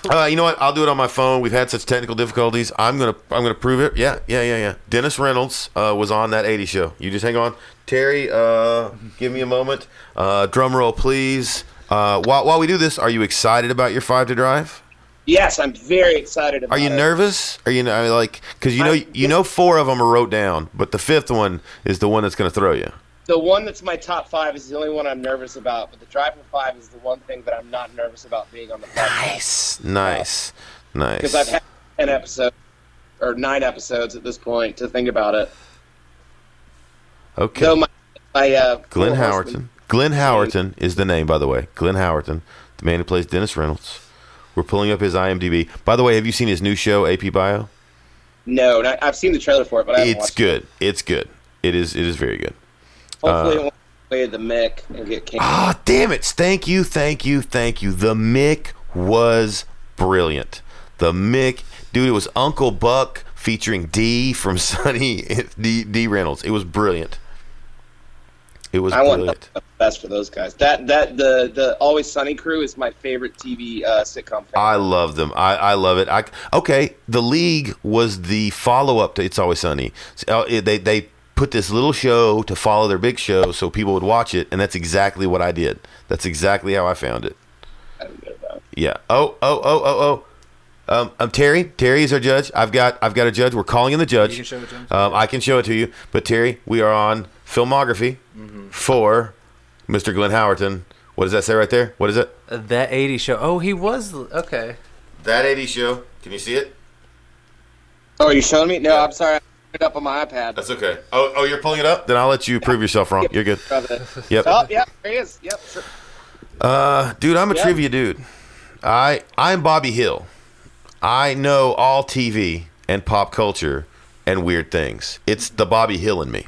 Uh, you know what? I'll do it on my phone. We've had such technical difficulties. I'm gonna I'm gonna prove it. Yeah, yeah, yeah, yeah. Dennis Reynolds uh, was on that 80 show. You just hang on, Terry. Uh, give me a moment. Uh, drum roll, please. Uh, while while we do this, are you excited about your five to drive? Yes, I'm very excited about Are you it. nervous? Are you I mean, like because you know I- you know four of them are wrote down, but the fifth one is the one that's gonna throw you. The one that's my top five is the only one I'm nervous about, but the Drive for Five is the one thing that I'm not nervous about being on the podcast. Nice, nice, nice. Because I've had ten episodes or nine episodes at this point to think about it. okay. So my, my uh, Glenn Howerton. Glenn Howerton is the name, by the way. Glenn Howerton, the man who plays Dennis Reynolds. We're pulling up his IMDb. By the way, have you seen his new show, AP Bio? No, not, I've seen the trailer for it, but I It's good. It's good. It is. It is very good. Hopefully, won't play the Mick and get canceled. Ah, damn it! Thank you, thank you, thank you. The Mick was brilliant. The Mick, dude, it was Uncle Buck featuring D from Sunny D, D Reynolds. It was brilliant. It was I want brilliant. the best for those guys. That that the the Always Sunny crew is my favorite TV uh, sitcom. I love them. I, I love it. I okay. The League was the follow up to It's Always Sunny. So, uh, they they put this little show to follow their big show, so people would watch it, and that's exactly what I did. That's exactly how I found it. I don't know about it. Yeah. Oh oh oh oh oh. Um, um, Terry, Terry is our judge. I've got, I've got a judge. We're calling in the judge. You can show it to him. Um, I can show it to you. But Terry, we are on filmography Mm-hmm. for Mr. Glenn Howerton. What does that say right there? What is it? Uh, that 80 show. Oh, he was. Okay. That 80 show. Can you see it? Oh, are you showing me? No, I'm sorry. It up on my iPad. That's okay. Oh, oh, you're pulling it up. Then I'll let you prove yourself wrong. You're good. Yep. Oh, yeah, there he is. Yep. Sure. Uh, dude, I'm a Yeah. trivia dude. I I'm Bobby Hill. I know all TV and pop culture and weird things. It's the Bobby Hill in me.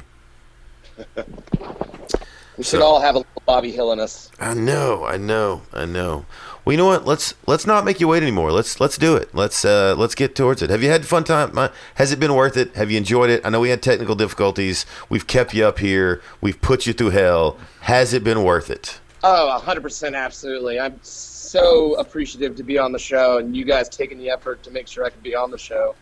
We should all have a little Bobby Hill in us. I know, I know, I know. Well, you know what? Let's let's not make you wait anymore. Let's let's do it. Let's uh let's get towards it. Have you had fun time? Has it been worth it? Have you enjoyed it? I know we had technical difficulties. We've kept you up here. We've put you through hell. Has it been worth it? Oh, 100% absolutely. I'm so appreciative to be on the show and you guys taking the effort to make sure I can be on the show.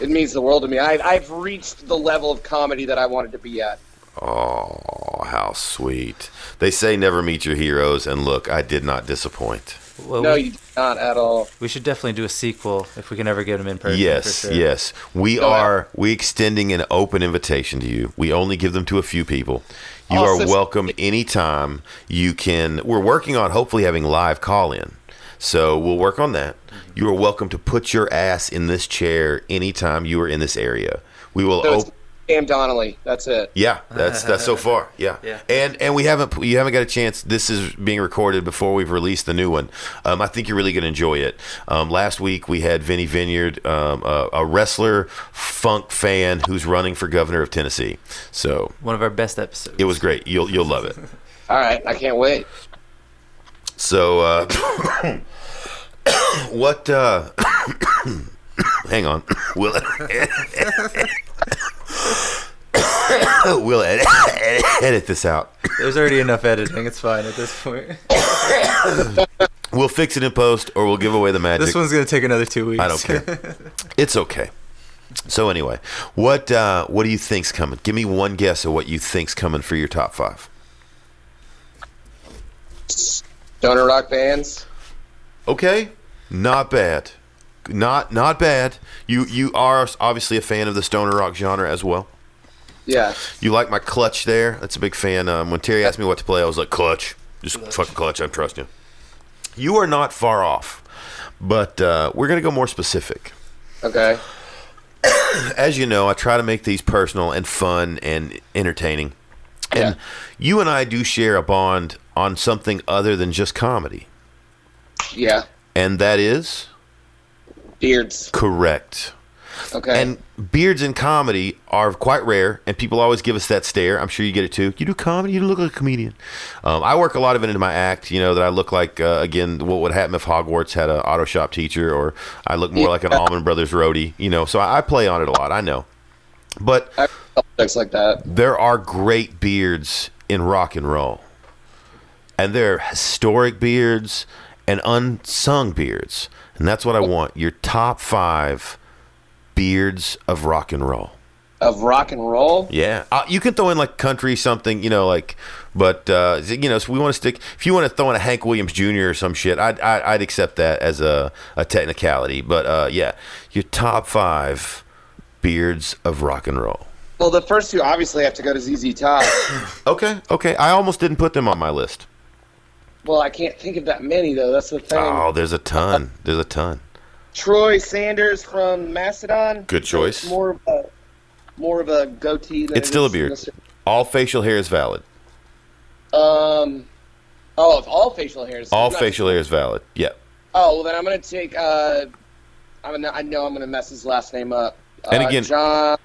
It means the world to me. I, I've reached the level of comedy that I wanted to be at. Oh, how sweet. They say never meet your heroes, and look, I did not disappoint. Well, No, we, you did not at all. we should definitely do a sequel if we can ever get him in person. Yes, for sure. yes. We Go ahead. are we extending an open invitation to you. We only give them to a few people. You are so- welcome anytime. You can we're working on hopefully having live call in. So we'll work on that. You are welcome to put your ass in this chair anytime you are in this area. We will So it's op- Cam Donnelly. That's it. Yeah, that's that's so far. Yeah. Yeah. And and we haven't you haven't got a chance. This is being recorded before we've released the new one. Um, I think you're really going to enjoy it. Um, last week we had Vinny Vineyard, um, a, a wrestler, funk fan who's running for governor of Tennessee. So One of our best episodes. it was great. You'll you'll love it. All right. I can't wait. So uh, what? Uh, hang on. Will we'll edit, edit this out. There's already enough editing. It's fine at this point. We'll fix it in post, or we'll give away the magic. this one's gonna take another two weeks. I don't care. it's okay. So anyway, what uh, what do you think's coming? Give me one guess of what you think's coming for your top five. Stoner rock bands. Okay, not bad, not not bad. You you are obviously a fan of the stoner rock genre as well. Yeah. You like my clutch there? That's a big fan. Um, when Terry asked me what to play, I was like, clutch. Just fucking clutch. I trust you. You are not far off, but uh, we're going to go more specific. Okay. As you know, I try to make these personal and fun and entertaining. And Yeah. you and I do share a bond on something other than just comedy. Yeah. And that is Beards. correct. Okay. And beards in comedy are quite rare, and people always give us that stare. I'm sure you get it too. You do comedy, you look like a comedian. Um, I work a lot of it into my act. You know that I look like uh, again what would happen if Hogwarts had an auto shop teacher, or I look more like an Yeah. Allman Brothers roadie. You know, so I, I play on it a lot. I know, but things like that. there are great beards in rock and roll, and there are historic beards and unsung beards, and that's what I want. Your top five beards of rock and roll. Of rock and roll. Yeah, uh, you can throw in like country something, you know, like, but uh, you know, so we want to stick. If you want to throw in a Hank Williams Jr. or some shit, I'd I'd, I'd accept that as a, a technicality. But uh, yeah, your top five beards of rock and roll. Well, the first two obviously have to go to ZZ Top. Okay, okay. I almost didn't put them on my list. Well, I can't think of that many though. That's the thing. Oh, there's a ton. There's a ton. Troy Sanders from Mastodon. Good choice. More of a more of a goatee. Than It's still a beard. All facial hair is valid. Um. Oh, if all facial hairs. All not- facial hair is valid. Yeah. Oh well, then I'm gonna take. Uh, I'm gonna. I know I'm gonna mess his last name up. And Uh, again- John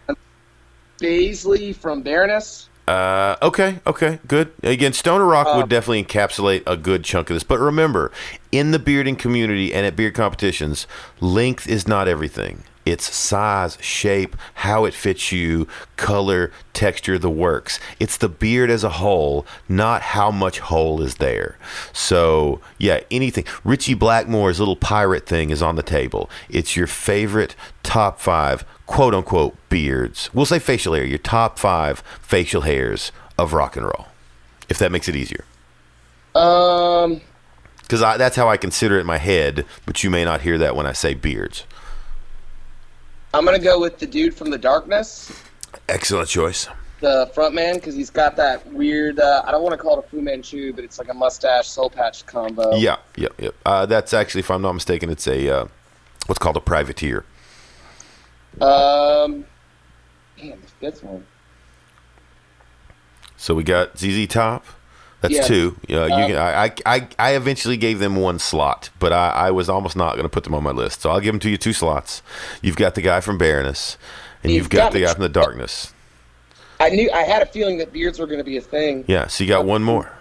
Baizley from Baroness. Uh, okay, okay, good. Again, Stoner Rock would definitely encapsulate a good chunk of this. But remember, in the bearding community and at beard competitions, length is not everything. It's size, shape, how it fits you, color, texture, the works. It's the beard as a whole, not how much hole is there. So, yeah, anything. Ritchie Blackmore's little pirate thing is on the table. It's your favorite top five, quote unquote, beards. We'll say facial hair, your top five facial hairs of rock and roll, if that makes it easier. Um. because that's how I consider it in my head. But you may not hear that when I say beards. I'm gonna go with the dude from the darkness, Excellent choice. the front man, because he's got that weird. Uh, I don't want to call it a Fu Manchu, but it's like a mustache soul patch combo. Yeah, yeah, yeah. Uh, that's actually, if I'm not mistaken, it's a uh, what's called a privateer. Um. Damn, the fifth one. So we got ZZ Top. That's Yeah. two. Yeah, you Um, can, I, I, I eventually gave them one slot, but I, I was almost not going to put them on my list. So I'll give them to you two slots. You've got the guy from Baroness, and You've got got the guy from the Darkness. I knew. I had a feeling that beards were gonna be a thing. Yeah, so you got one more.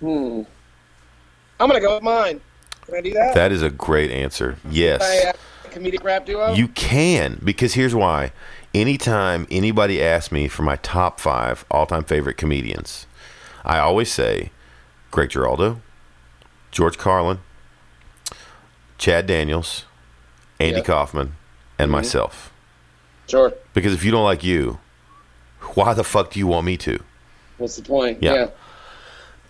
Hmm. I'm gonna go with mine. Can I do that? That is a great answer. Can I, Yes, uh, comedic rap duo. you can because here's why. Anytime anybody asks me for my top five all-time favorite comedians, I always say Greg Giraldo, George Carlin, Chad Daniels, Andy Yeah. Kaufman, and Mhm. myself. Sure. Because if you don't like you, why the fuck do you want me to? What's the point? Yeah.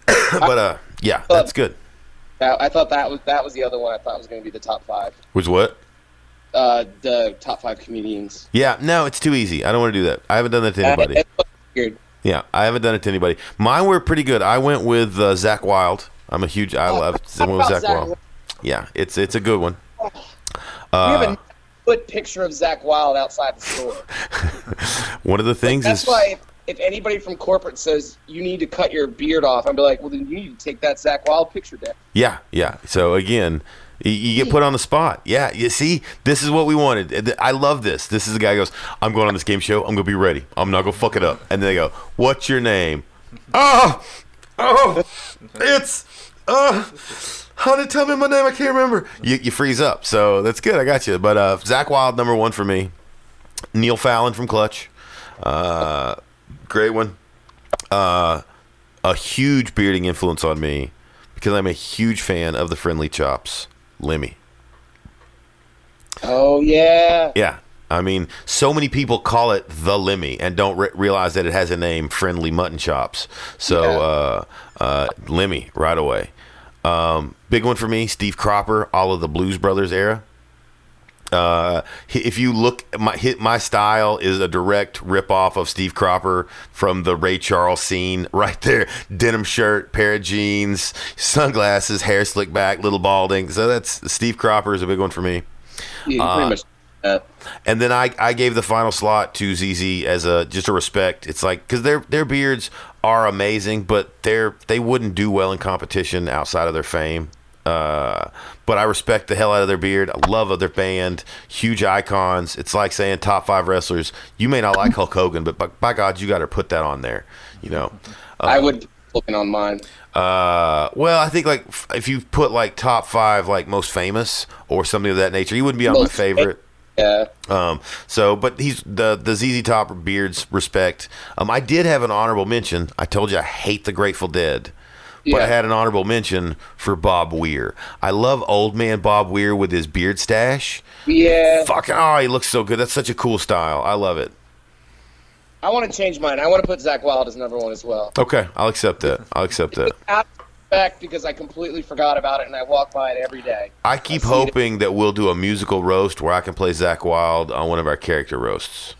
but uh, yeah, that's good. I thought that was that was the other one. I thought was going to be the top five. Was what? Uh, the top five comedians. Yeah, no, it's too easy. I don't want to do that. I haven't done that to Uh, anybody. weird. Yeah, I haven't done it to anybody. Mine were pretty good. I went with uh, Zakk Wylde. I'm a huge. I Oh, love someone with Zach Zakk Wylde. Yeah, it's it's a good one. Uh, we have Uh, a good picture of Zakk Wylde outside the store. one of the things That's is why if, if anybody from corporate says you need to cut your beard off, I'd be like, well, then you need to take that Zakk Wylde picture down. Yeah, yeah. So again, you get put on the spot. Yeah, you see, this is what we wanted. I love this. This is the guy who goes, I'm going on this game show. I'm gonna be ready. I'm not gonna fuck it up. And then they go, What's your name? Oh, oh, it's uh, honey. Tell me my name. I can't remember. You, you freeze up. So that's good. I got you. But uh, Zakk Wylde, number one for me. Neil Fallon from Clutch. Uh, great one. Uh, a huge bearding influence on me because I'm a huge fan of the Friendly Chops, Lemmy. Oh yeah. Yeah. I mean, so many people call it the Lemmy and don't re- realize that it has a name, Friendly Mutton Chops. So, Yeah. uh, uh, Lemmy, right away. Um, big one for me, Steve Cropper, all of the Blues Brothers era. Uh, if you look, my hit my style is a direct rip off of Steve Cropper from the Ray Charles scene. Right there, denim shirt, pair of jeans, sunglasses, hair slicked back, little balding. So that's Steve Cropper is a big one for me. You Uh, pretty much. Uh, And then I, I gave the final slot to ZZ as a just a respect. It's like because their their beards are amazing, but they're they wouldn't do well in competition outside of their fame. Uh, but I respect the hell out of their beard. I love their band, huge icons. It's like saying top five wrestlers. You may not like Hulk Hogan, but by, by God, you got to put that on there. You know. I would looking on mine. Uh, well, I think like f- if you put like top five, like most famous or something of that nature, he wouldn't be on my Most favorite. Yeah. Um, so, but he's the the ZZ Top beards respect. Um, I did have an honorable mention. I told you I hate the Grateful Dead, but I had an honorable mention for Bob Weir. I love old man Bob Weir with his beard stash. Yeah. Fucking oh, he looks so good. That's such a cool style. I love it. I want to change mine. I want to put Zakk Wylde as number one as well. Okay, I'll accept that. I'll accept that. Out of respect because I completely forgot about it and I walk by it every day. I keep I see it. hoping that we'll do a musical roast where I can play Zakk Wylde on one of our character roasts.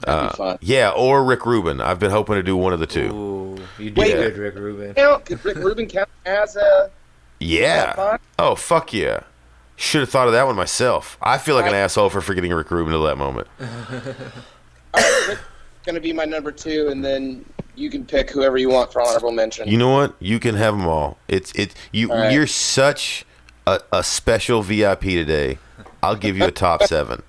That'd be uh, fun. Yeah, or Rick Rubin. I've been hoping to do one of the two. Ooh, you did Wait. good, Rick Rubin. Count? Could Rick Rubin count as a? Yeah. fun? Oh fuck yeah! Should have thought of that one myself. I feel like an asshole for forgetting Rick Rubin till that moment. Rick's Going to be my number two, and then you can pick whoever you want for honorable mention. You know what? You can have them all. It's it. You All right. you're such a, a special VIP today. I'll give you a top seven.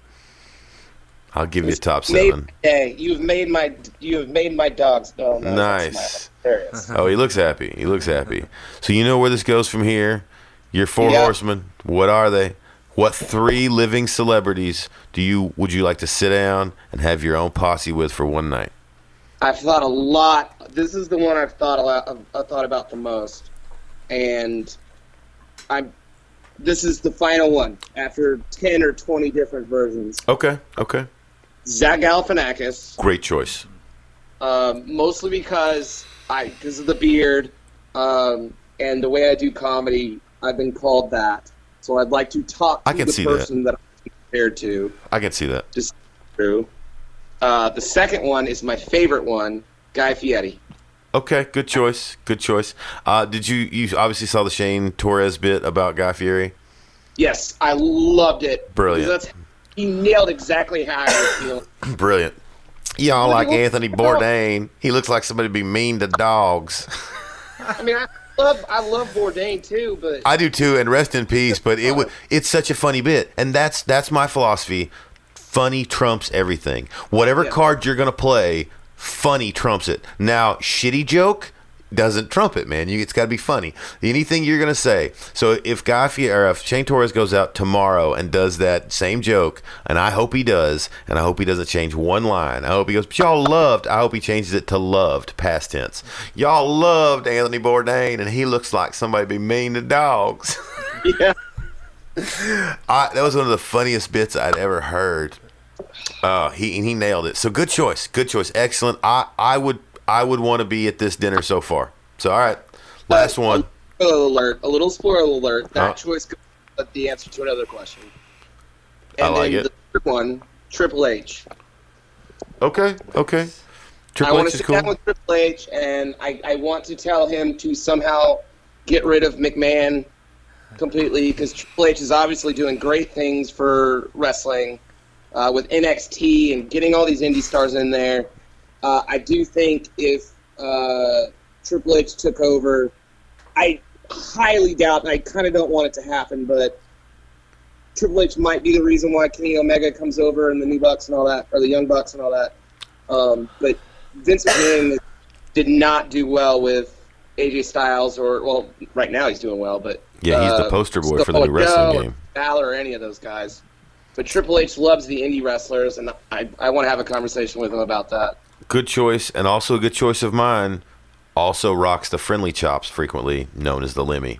I'll give you a top seven. Hey. You've made my you have made my dogs. Oh, no, Nice. my- There it is. Oh, he looks happy. He looks happy. So you know where this goes from here. Your four Yeah. horsemen. What are they? What three living celebrities do you would you like to sit down and have your own posse with for one night? I've thought a lot. This is the one I've thought a lot. I've thought about the most, and I'm. This is the final one after ten or twenty different versions. Okay. Okay. Zach Galifianakis, Great choice. um, mostly because I because of the beard, um, and the way I do comedy, I've been called that. So I'd like to talk to I can the see person that. I'm compared to. I can see that. Just true. Uh, the second one is my favorite one, Guy Fieri. Okay, good choice. Good choice. Uh, did you you obviously saw the Shane Torres bit about Guy Fieri? Yes, I loved it. Brilliant. That's, he nailed exactly how I was feeling. Brilliant. Y'all like Anthony Bourdain. He looks like somebody to be mean to dogs. I mean, I love I love Bourdain too, but I do too, and rest in peace. But it was it's such a funny bit, and that's that's my philosophy. Funny trumps everything. Whatever Yeah. card you're gonna play, funny trumps it. Now, shitty joke doesn't trump it, man. You, it's got to be funny. Anything you're gonna say. So if Guy or if Shane Torres goes out tomorrow and does that same joke, and I hope he does, and I hope he doesn't change one line. I hope he goes. But y'all loved. I hope he changes it to loved, past tense. Y'all loved Anthony Bourdain, and he looks like somebody be mean to dogs. yeah. I, that was one of the funniest bits I'd ever heard. Uh, he he nailed it. So good choice, good choice, excellent. I I would I would want to be at this dinner so far. So all right, last Uh, one. Spoiler alert! A little spoiler alert. That Oh. choice could be the answer to another question. I like then it. The third one, Triple H. Okay, okay. I Triple want H to sit cool. down with Triple H, and I, I want to tell him to somehow get rid of McMahon completely because Triple H is obviously doing great things for wrestling uh, with NXT and getting all these indie stars in there. Uh, I do think if uh, Triple H took over, I highly doubt, and I kind of don't want it to happen, but Triple H might be the reason why Kenny Omega comes over and the New Bucks and all that, or the Young Bucks and all that. Um, but Vince McMahon did not do well with AJ Styles, or well, right now he's doing well, but Yeah, he's the uh, poster boy for the new wrestling game. Balor or any of those guys. But Triple H loves the indie wrestlers, and I, I want to have a conversation with him about that. Good choice, and also a good choice of mine. Also rocks the friendly chops, frequently known as the Lemmy.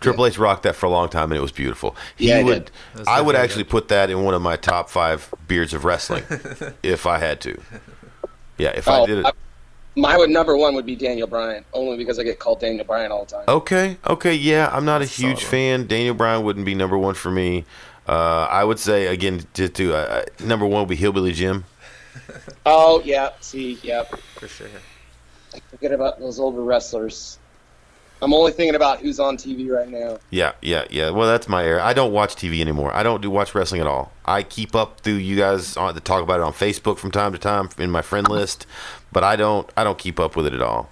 Triple H rocked that for a long time, and it was beautiful. He Yeah, would. I would definitely actually put that in one of my top five beards of wrestling, if I had to. Yeah, if I Oh, did it. I- my would number one would be Daniel Bryan, only because I get called Daniel Bryan all the time. Okay, okay, yeah, I'm not a huge solid. fan. Daniel Bryan wouldn't be number one for me. Uh, I would say again, just to uh, number one would be Hillbilly Jim. Oh yeah, see, yeah. for sure. I Forget about those older wrestlers. I'm only thinking about who's on TV right now. Yeah, yeah, yeah. Well, that's my era. I don't watch TV anymore. I don't do watch wrestling at all. I keep up through you guys on to talk about it on Facebook from time to time in my friend list, but I don't. I don't keep up with it at all.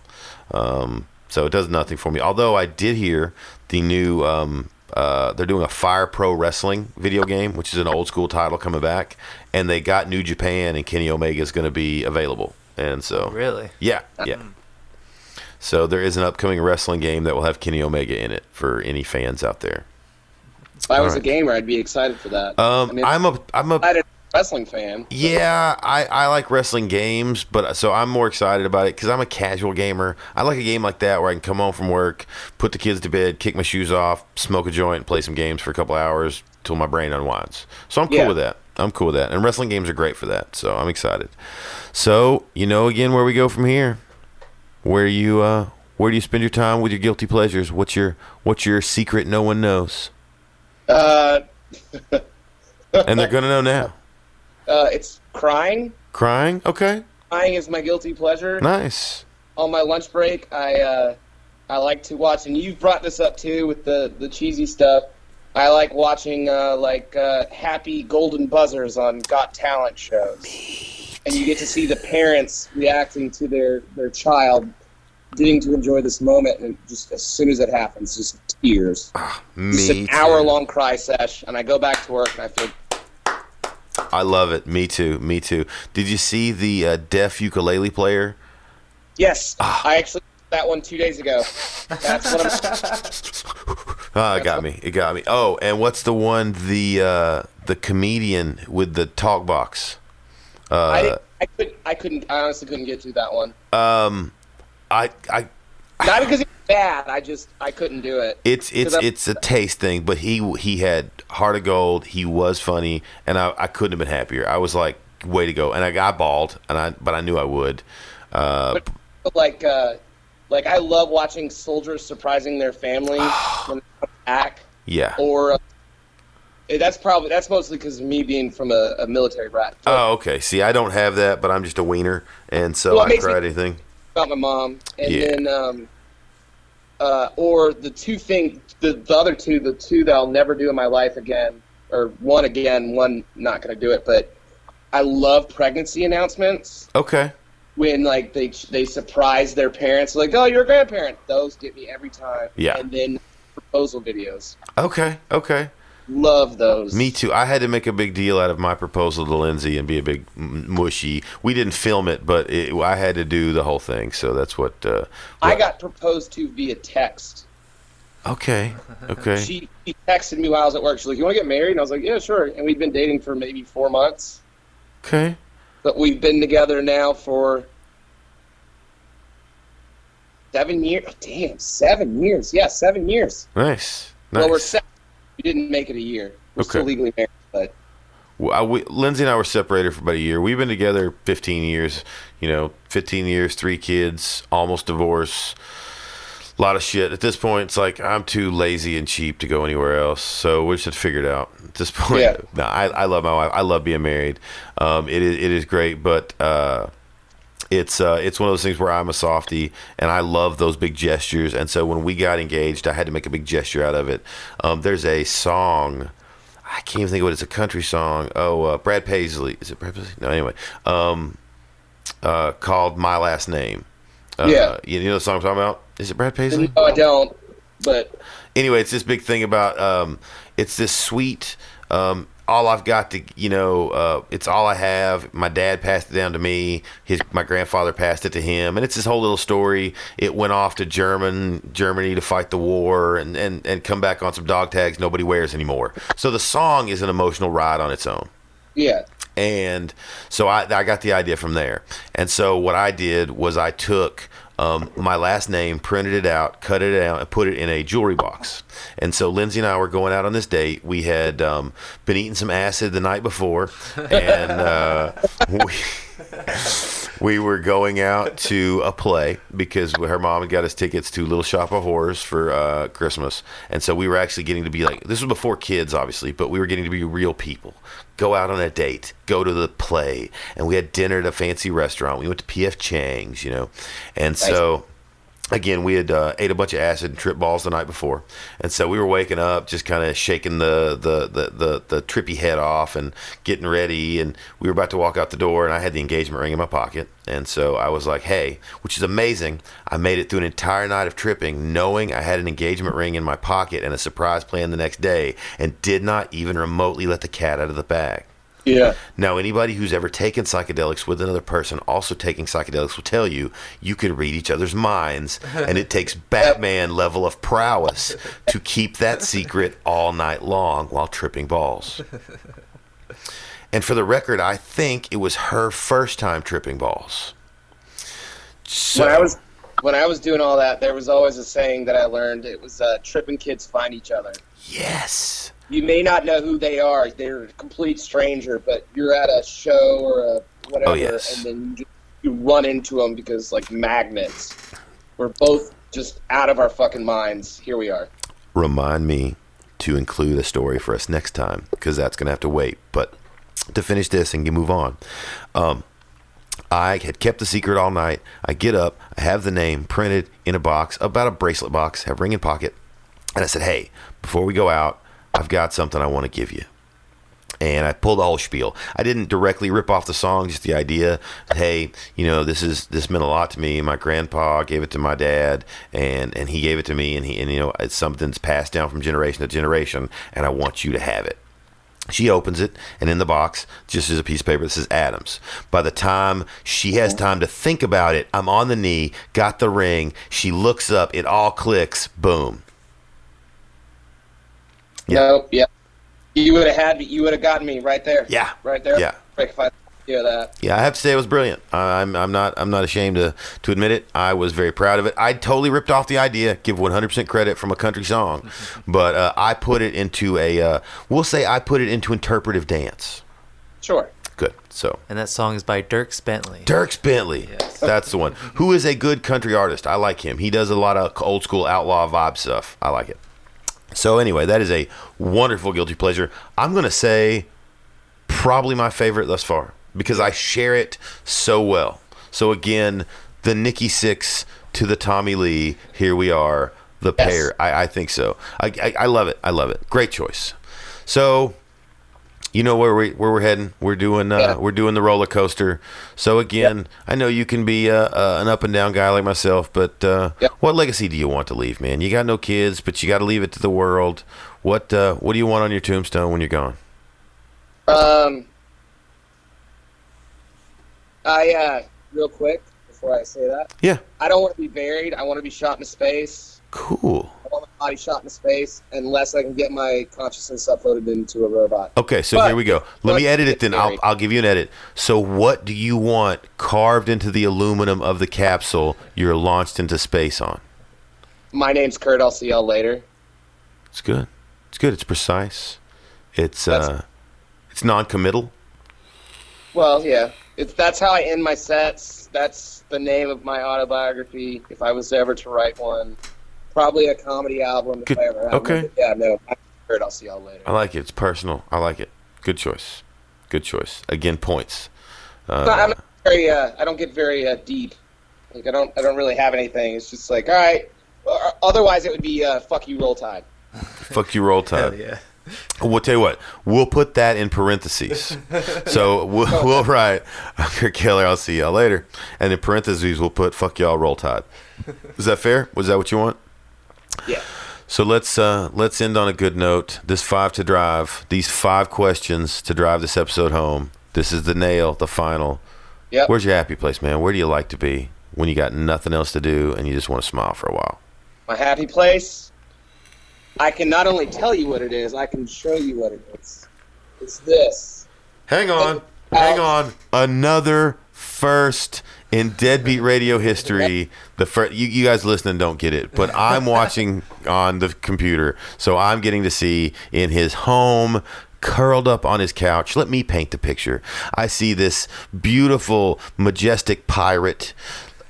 Um, so it does nothing for me. Although I did hear the new. Um, uh, they're doing a Fire Pro Wrestling video game, which is an old school title coming back, and they got New Japan and Kenny Omega is going to be available, and so Really? yeah, yeah. So there is an upcoming wrestling game that will have Kenny Omega in it for any fans out there. If I was Alright. a gamer, I'd be excited for that. Um, I mean, I'm a, I'm a, I'm a wrestling fan. yeah, I, I like wrestling games, but so I'm more excited about it because I'm a casual gamer. I like a game like that where I can come home from work, put the kids to bed, kick my shoes off, smoke a joint, and play some games for a couple hours till my brain unwinds. So I'm cool Yeah. with that. I'm cool with that, and wrestling games are great for that. So I'm excited. So you know again where we go from here. Where you uh, where do you spend your time with your guilty pleasures? What's your what's your secret no one knows? Uh, And they're gonna know now. Uh, it's crying. Crying? Okay. Crying is my guilty pleasure. Nice. On my lunch break, I uh, I like to watch, and you've brought this up too with the the cheesy stuff. I like watching uh, like uh, happy golden buzzers on Got Talent shows, and you get to see the parents reacting to their their child getting to enjoy this moment, and just as soon as it happens, just tears. Me Just an hour long cry sesh, and I go back to work and I feel I love it. Me too. Me too. Did you see the uh, deaf ukulele player? yes. Ah. I actually did that one two days ago. That's what I'm. Oh, it got me. It got me. Oh, and what's the one? The uh, the comedian with the talk box. I, Uh, didn't, I could I couldn't I honestly couldn't get through that one. um, I I Not because he's bad. I just I couldn't do it. It's it's it's a taste thing, but he he had heart of gold. He was funny, and I, I couldn't have been happier. I was like, way to go! And I got bald, and I but I knew I would. Uh, But like uh, like I love watching soldiers surprising their families when they come back. Yeah. Or uh, that's probably that's mostly because of me being from a, a military brat. Oh, okay. See, I don't have that, but I'm just a wiener, and so Well, I cry anything. About my mom, and Yeah. then um, uh, or the two thing, the, the other two, the two that I'll never do in my life again, or one again, one not gonna do it, but I love pregnancy announcements Okay. when like they they surprise their parents, like oh you're a grandparent. Those get me every time. Yeah. And then proposal videos, Okay. Okay. Love those. Me too. I had to make a big deal out of my proposal to Lindsay and be a big mushy. We didn't film it, but it, I had to do the whole thing. So that's what. Uh, I got proposed to via text. Okay. Okay. She, she texted me while I was at work. She's like, "You want to get married?" And I was like, "Yeah, sure." And we've been dating for maybe four months. okay. but we've been together now for seven years. Oh, Damn, seven years. Yeah, seven years. Nice. Nice. Well, we're seven. We didn't make it a year. We're still legally married, but Well, I- we, Lindsay and I were separated for about a year. We've been together 15 years. You know, 15 years, three kids, almost divorced. A lot of shit. At this point, it's like I'm too lazy and cheap to go anywhere else. So we should figure it out. At this point, Yeah. no, I, I love my wife. I love being married. Um, it is it is great, but uh, it's uh, it's one of those things where I'm a softie and I love those big gestures. And so when we got engaged, I had to make a big gesture out of it. Um, there's a song. I can't even think of it. It's a country song. Oh, uh, Brad Paisley. Is it Brad Paisley? No, anyway. Um, uh, called My Last Name. Uh, Yeah. You know the song I'm talking about? Is it Brad Paisley? no, I don't. But anyway, it's this big thing about um, it's this sweet. Um, all I've got to, you know, uh, it's all I have. My dad passed it down to me. His my grandfather passed it to him, and it's this whole little story. It went off to German Germany to fight the war, and and and come back on some dog tags nobody wears anymore. So the song is an emotional ride on its own yeah, and so I, I got the idea from there. And so what I did was I took um, my last name, printed it out, cut it out, and put it in a jewelry box. And so Lindsay and I were going out on this date. We had um, been eating some acid the night before, and uh, we. We were going out to a play because her mom had got us tickets to Little Shop of Horrors for uh, Christmas, and so we were actually getting to be like this was before kids, obviously, but we were getting to be real people. Go out on a date, go to the play, and we had dinner at a fancy restaurant. We went to P.F. Chang's, you know, and so again, we had uh, ate a bunch of acid and trip balls the night before, and so we were waking up, just kind of shaking the, the the, the the trippy head off and getting ready, and we were about to walk out the door, and I had the engagement ring in my pocket, and so I was like, "Hey," which is amazing. I made it through an entire night of tripping, knowing I had an engagement ring in my pocket and a surprise plan the next day, and did not even remotely let the cat out of the bag. Yeah. Now, anybody who's ever taken psychedelics with another person also taking psychedelics will tell you you can read each other's minds, and it takes Batman level of prowess to keep that secret all night long while tripping balls. And for the record, I think it was her first time tripping balls. So, When I was when I was doing all that, there was always a saying that I learned. It was uh, "tripping kids find each other." yes, You may not know who they are; they're a complete stranger, but you're at a show or a whatever, Oh, yes. and then you, just, you run into them because like magnets. We're both just out of our fucking minds. Here we are. remind me to include a story for us next time because that's going to have to wait. But to finish this and move on, um, I had kept the secret all night. I get up, I have the name printed in a box, about a bracelet box, have ring in pocket, and I said, "Hey, before we go out, I've got something I want to give you." and I pulled the whole spiel. I didn't directly rip off the song, just the idea. Hey, you know, this is this meant a lot to me. My grandpa gave it to my dad, and and he gave it to me, and he and you know, it's something's passed down from generation to generation, and I want you to have it. She opens it, and in the box, just as a piece of paper, this is Adams. By the time she has time to think about it, I'm on the knee, got the ring. She looks up, it all clicks, boom. Yeah. Nope. Yeah. You would have had me. You would have gotten me right there. Yeah. Right there. Yeah. Like if I hear that. Yeah, I have to say it was brilliant. I- I'm I'm not I'm not ashamed to to admit it. I was very proud of it. I totally ripped off the idea, give 100% credit from a country song, but uh, I put it into a uh, we'll say I put it into interpretive dance. Sure. good. So And that song is by Dierks Bentley. Dierks Bentley, Yes. that's the one. Who is a good country artist? I like him. He does a lot of old school outlaw vibe stuff. I like it. So anyway, that is a wonderful guilty pleasure. I'm gonna say probably my favorite thus far because I share it so well. So again, the Nikki Sixx to the Tommy Lee. Here we are, the Yes. pair. I, I think so. I, I, I love it. I love it. Great choice. So you know where we where we're heading. We're doing uh, Yeah. we're doing the roller coaster. So again, I know you can be uh, uh, an up and down guy like myself, but uh, Yep. what legacy do you want to leave, man? You got no kids, but you got to leave it to the world. What uh, what do you want on your tombstone when you're gone? Um, I uh, real quick before I say that, Yeah, I don't want to be buried. I want to be shot into space. Cool. I want my body shot into space unless I can get my consciousness uploaded into a robot. Okay, so But- here we go. Let me edit it then. I'll, I'll give you an edit. So, what do you want carved into the aluminum of the capsule you're launched into space on? My name's Kurt. I'll see y'all later. It's good. It's good. It's precise. It's That's- uh, it's non-committal. Well, yeah, it's that's how I end my sets. That's the name of my autobiography. If I was ever to write one, probably a comedy album. If Good. I ever have Okay. yeah, no, I'm Kurt. I'll see y'all later. I like it. It's personal. I like it. Good choice. Good choice. Again, points. Uh, No, I'm not very. Uh, I don't get very uh, deep. Like I don't. I don't really have anything. It's just like, all right. Otherwise, it would be uh, "fuck you, roll tide." fuck you, roll Hell tide. yeah. We'll tell you what. We'll put that in parentheses. so we'll, we'll write, Kurt Keller, I'll see y'all later. And in parentheses, we'll put fuck y'all, roll tide. Is that fair? Was that what you want? Yeah. So let's uh, let's end on a good note. This five to drive. These five questions to drive this episode home. This is the nail, the final. Yep. Where's your happy place, man? Where do you like to be when you got nothing else to do and you just want to smile for a while? my happy place. I can not only tell you what it is, I can show you what it is. It's this. Hang on, hang on. Another first in Deadbeat Radio history. The first, you, you guys listening don't get it, but I'm watching on the computer, so I'm getting to see in his home. Curled up on his couch. Let me paint the picture. I see this beautiful, majestic pirate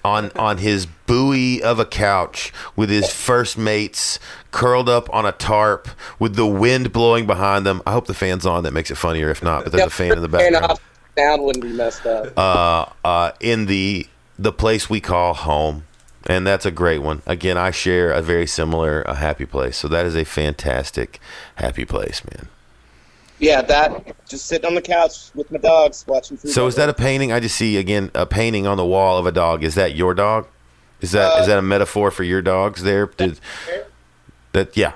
on on his buoy of a couch with his first mates curled up on a tarp with the wind blowing behind them. I hope the fan's on. That makes it funnier. If not, but there's a fan in the background. Sound wouldn't be messed up. Uh, uh, in the the place we call home, and that's a great one. Again, I share a very similar a happy place. So that is a fantastic happy place, man. yeah, that. Just sitting on the couch with my dogs watching. Food So is that a painting? I just see again a painting on the wall of a dog. Is that your dog? Is that is Uh, that a metaphor for your dogs there? Did, that yeah,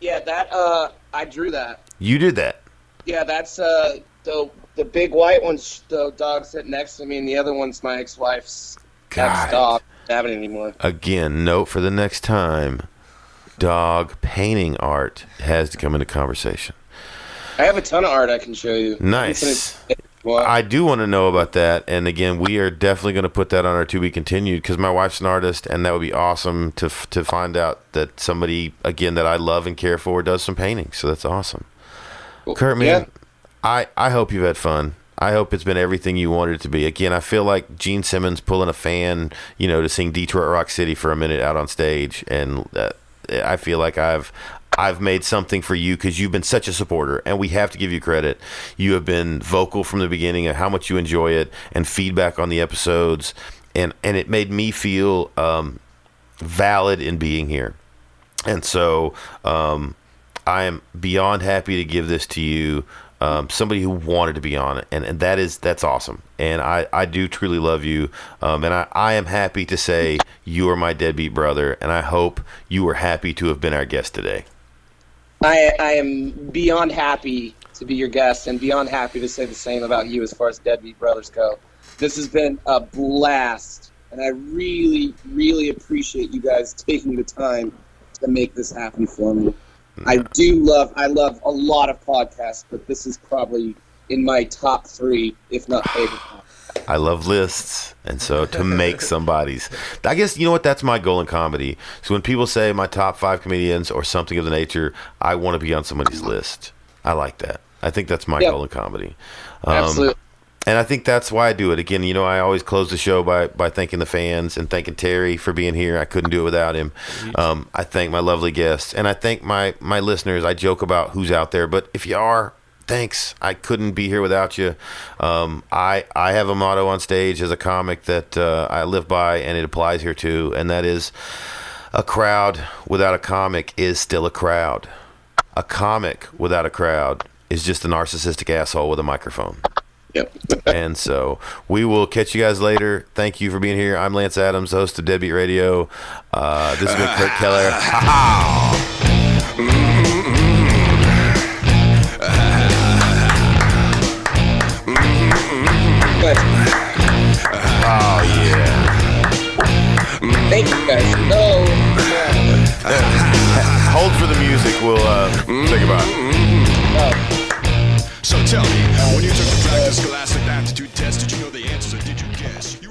Yeah, that. Uh, I drew that. you did that. Yeah, that's uh the the big white one's the dog sitting next to me, and the other one's my ex-wife's ex dog. Have it anymore. Again, note for the next time. Dog painting art has to come into conversation. I have a ton of art I can show you. Nice. I do want to know about that, and again, we are definitely going to put that on our to be continued because my wife's an artist, and that would be awesome to f- to find out that somebody again that I love and care for does some painting. So that's awesome. Kurt, man, Yeah. I I hope you've had fun. I hope it's been everything you wanted it to be. Again, I feel like Gene Simmons pulling a fan, you know, to sing Detroit Rock City for a minute out on stage, and uh, I feel like I've I've made something for you because you've been such a supporter, and we have to give you credit. You have been vocal from the beginning of how much you enjoy it, and feedback on the episodes, and and it made me feel um, valid in being here. And so um, I am beyond happy to give this to you, um, somebody who wanted to be on it, and, and that is that's awesome. And I, I do truly love you, um, and I, I am happy to say you are my deadbeat brother, and I hope you were happy to have been our guest today. I I am beyond happy to be your guest, and beyond happy to say the same about you as far as Deadbeat Brothers go. This has been a blast, and I really, really appreciate you guys taking the time to make this happen for me. I do love, I love a lot of podcasts, but this is probably in my top three, if not favorite. I love lists, and so to make somebody's, I guess you know what that's my goal in comedy. So when people say my top five comedians or something of the nature, I want to be on somebody's list. I like that. I think that's my Yeah. goal in comedy. Um, Absolutely. And I think that's why I do it. Again, you know, I always close the show by by thanking the fans and thanking Terry for being here. I couldn't do it without him. Um, I thank my lovely guests, and I thank my my listeners. I joke about who's out there, but if you are. Thanks. I couldn't be here without you. Um, I I have a motto on stage as a comic that uh, I live by, and it applies here too, and that is, a crowd without a comic is still a crowd. A comic without a crowd is just a narcissistic asshole with a microphone. Yep. And so we will catch you guys later. Thank you for being here. I'm Lance Adams, host of Deadbeat Radio. Uh, this has been Kurt Keller. Oh yeah. thank you guys much. Hold for the music. We'll uh, say goodbye. So tell me, when you took the practice class, scholastic aptitude test, did you know the answers or did you guess?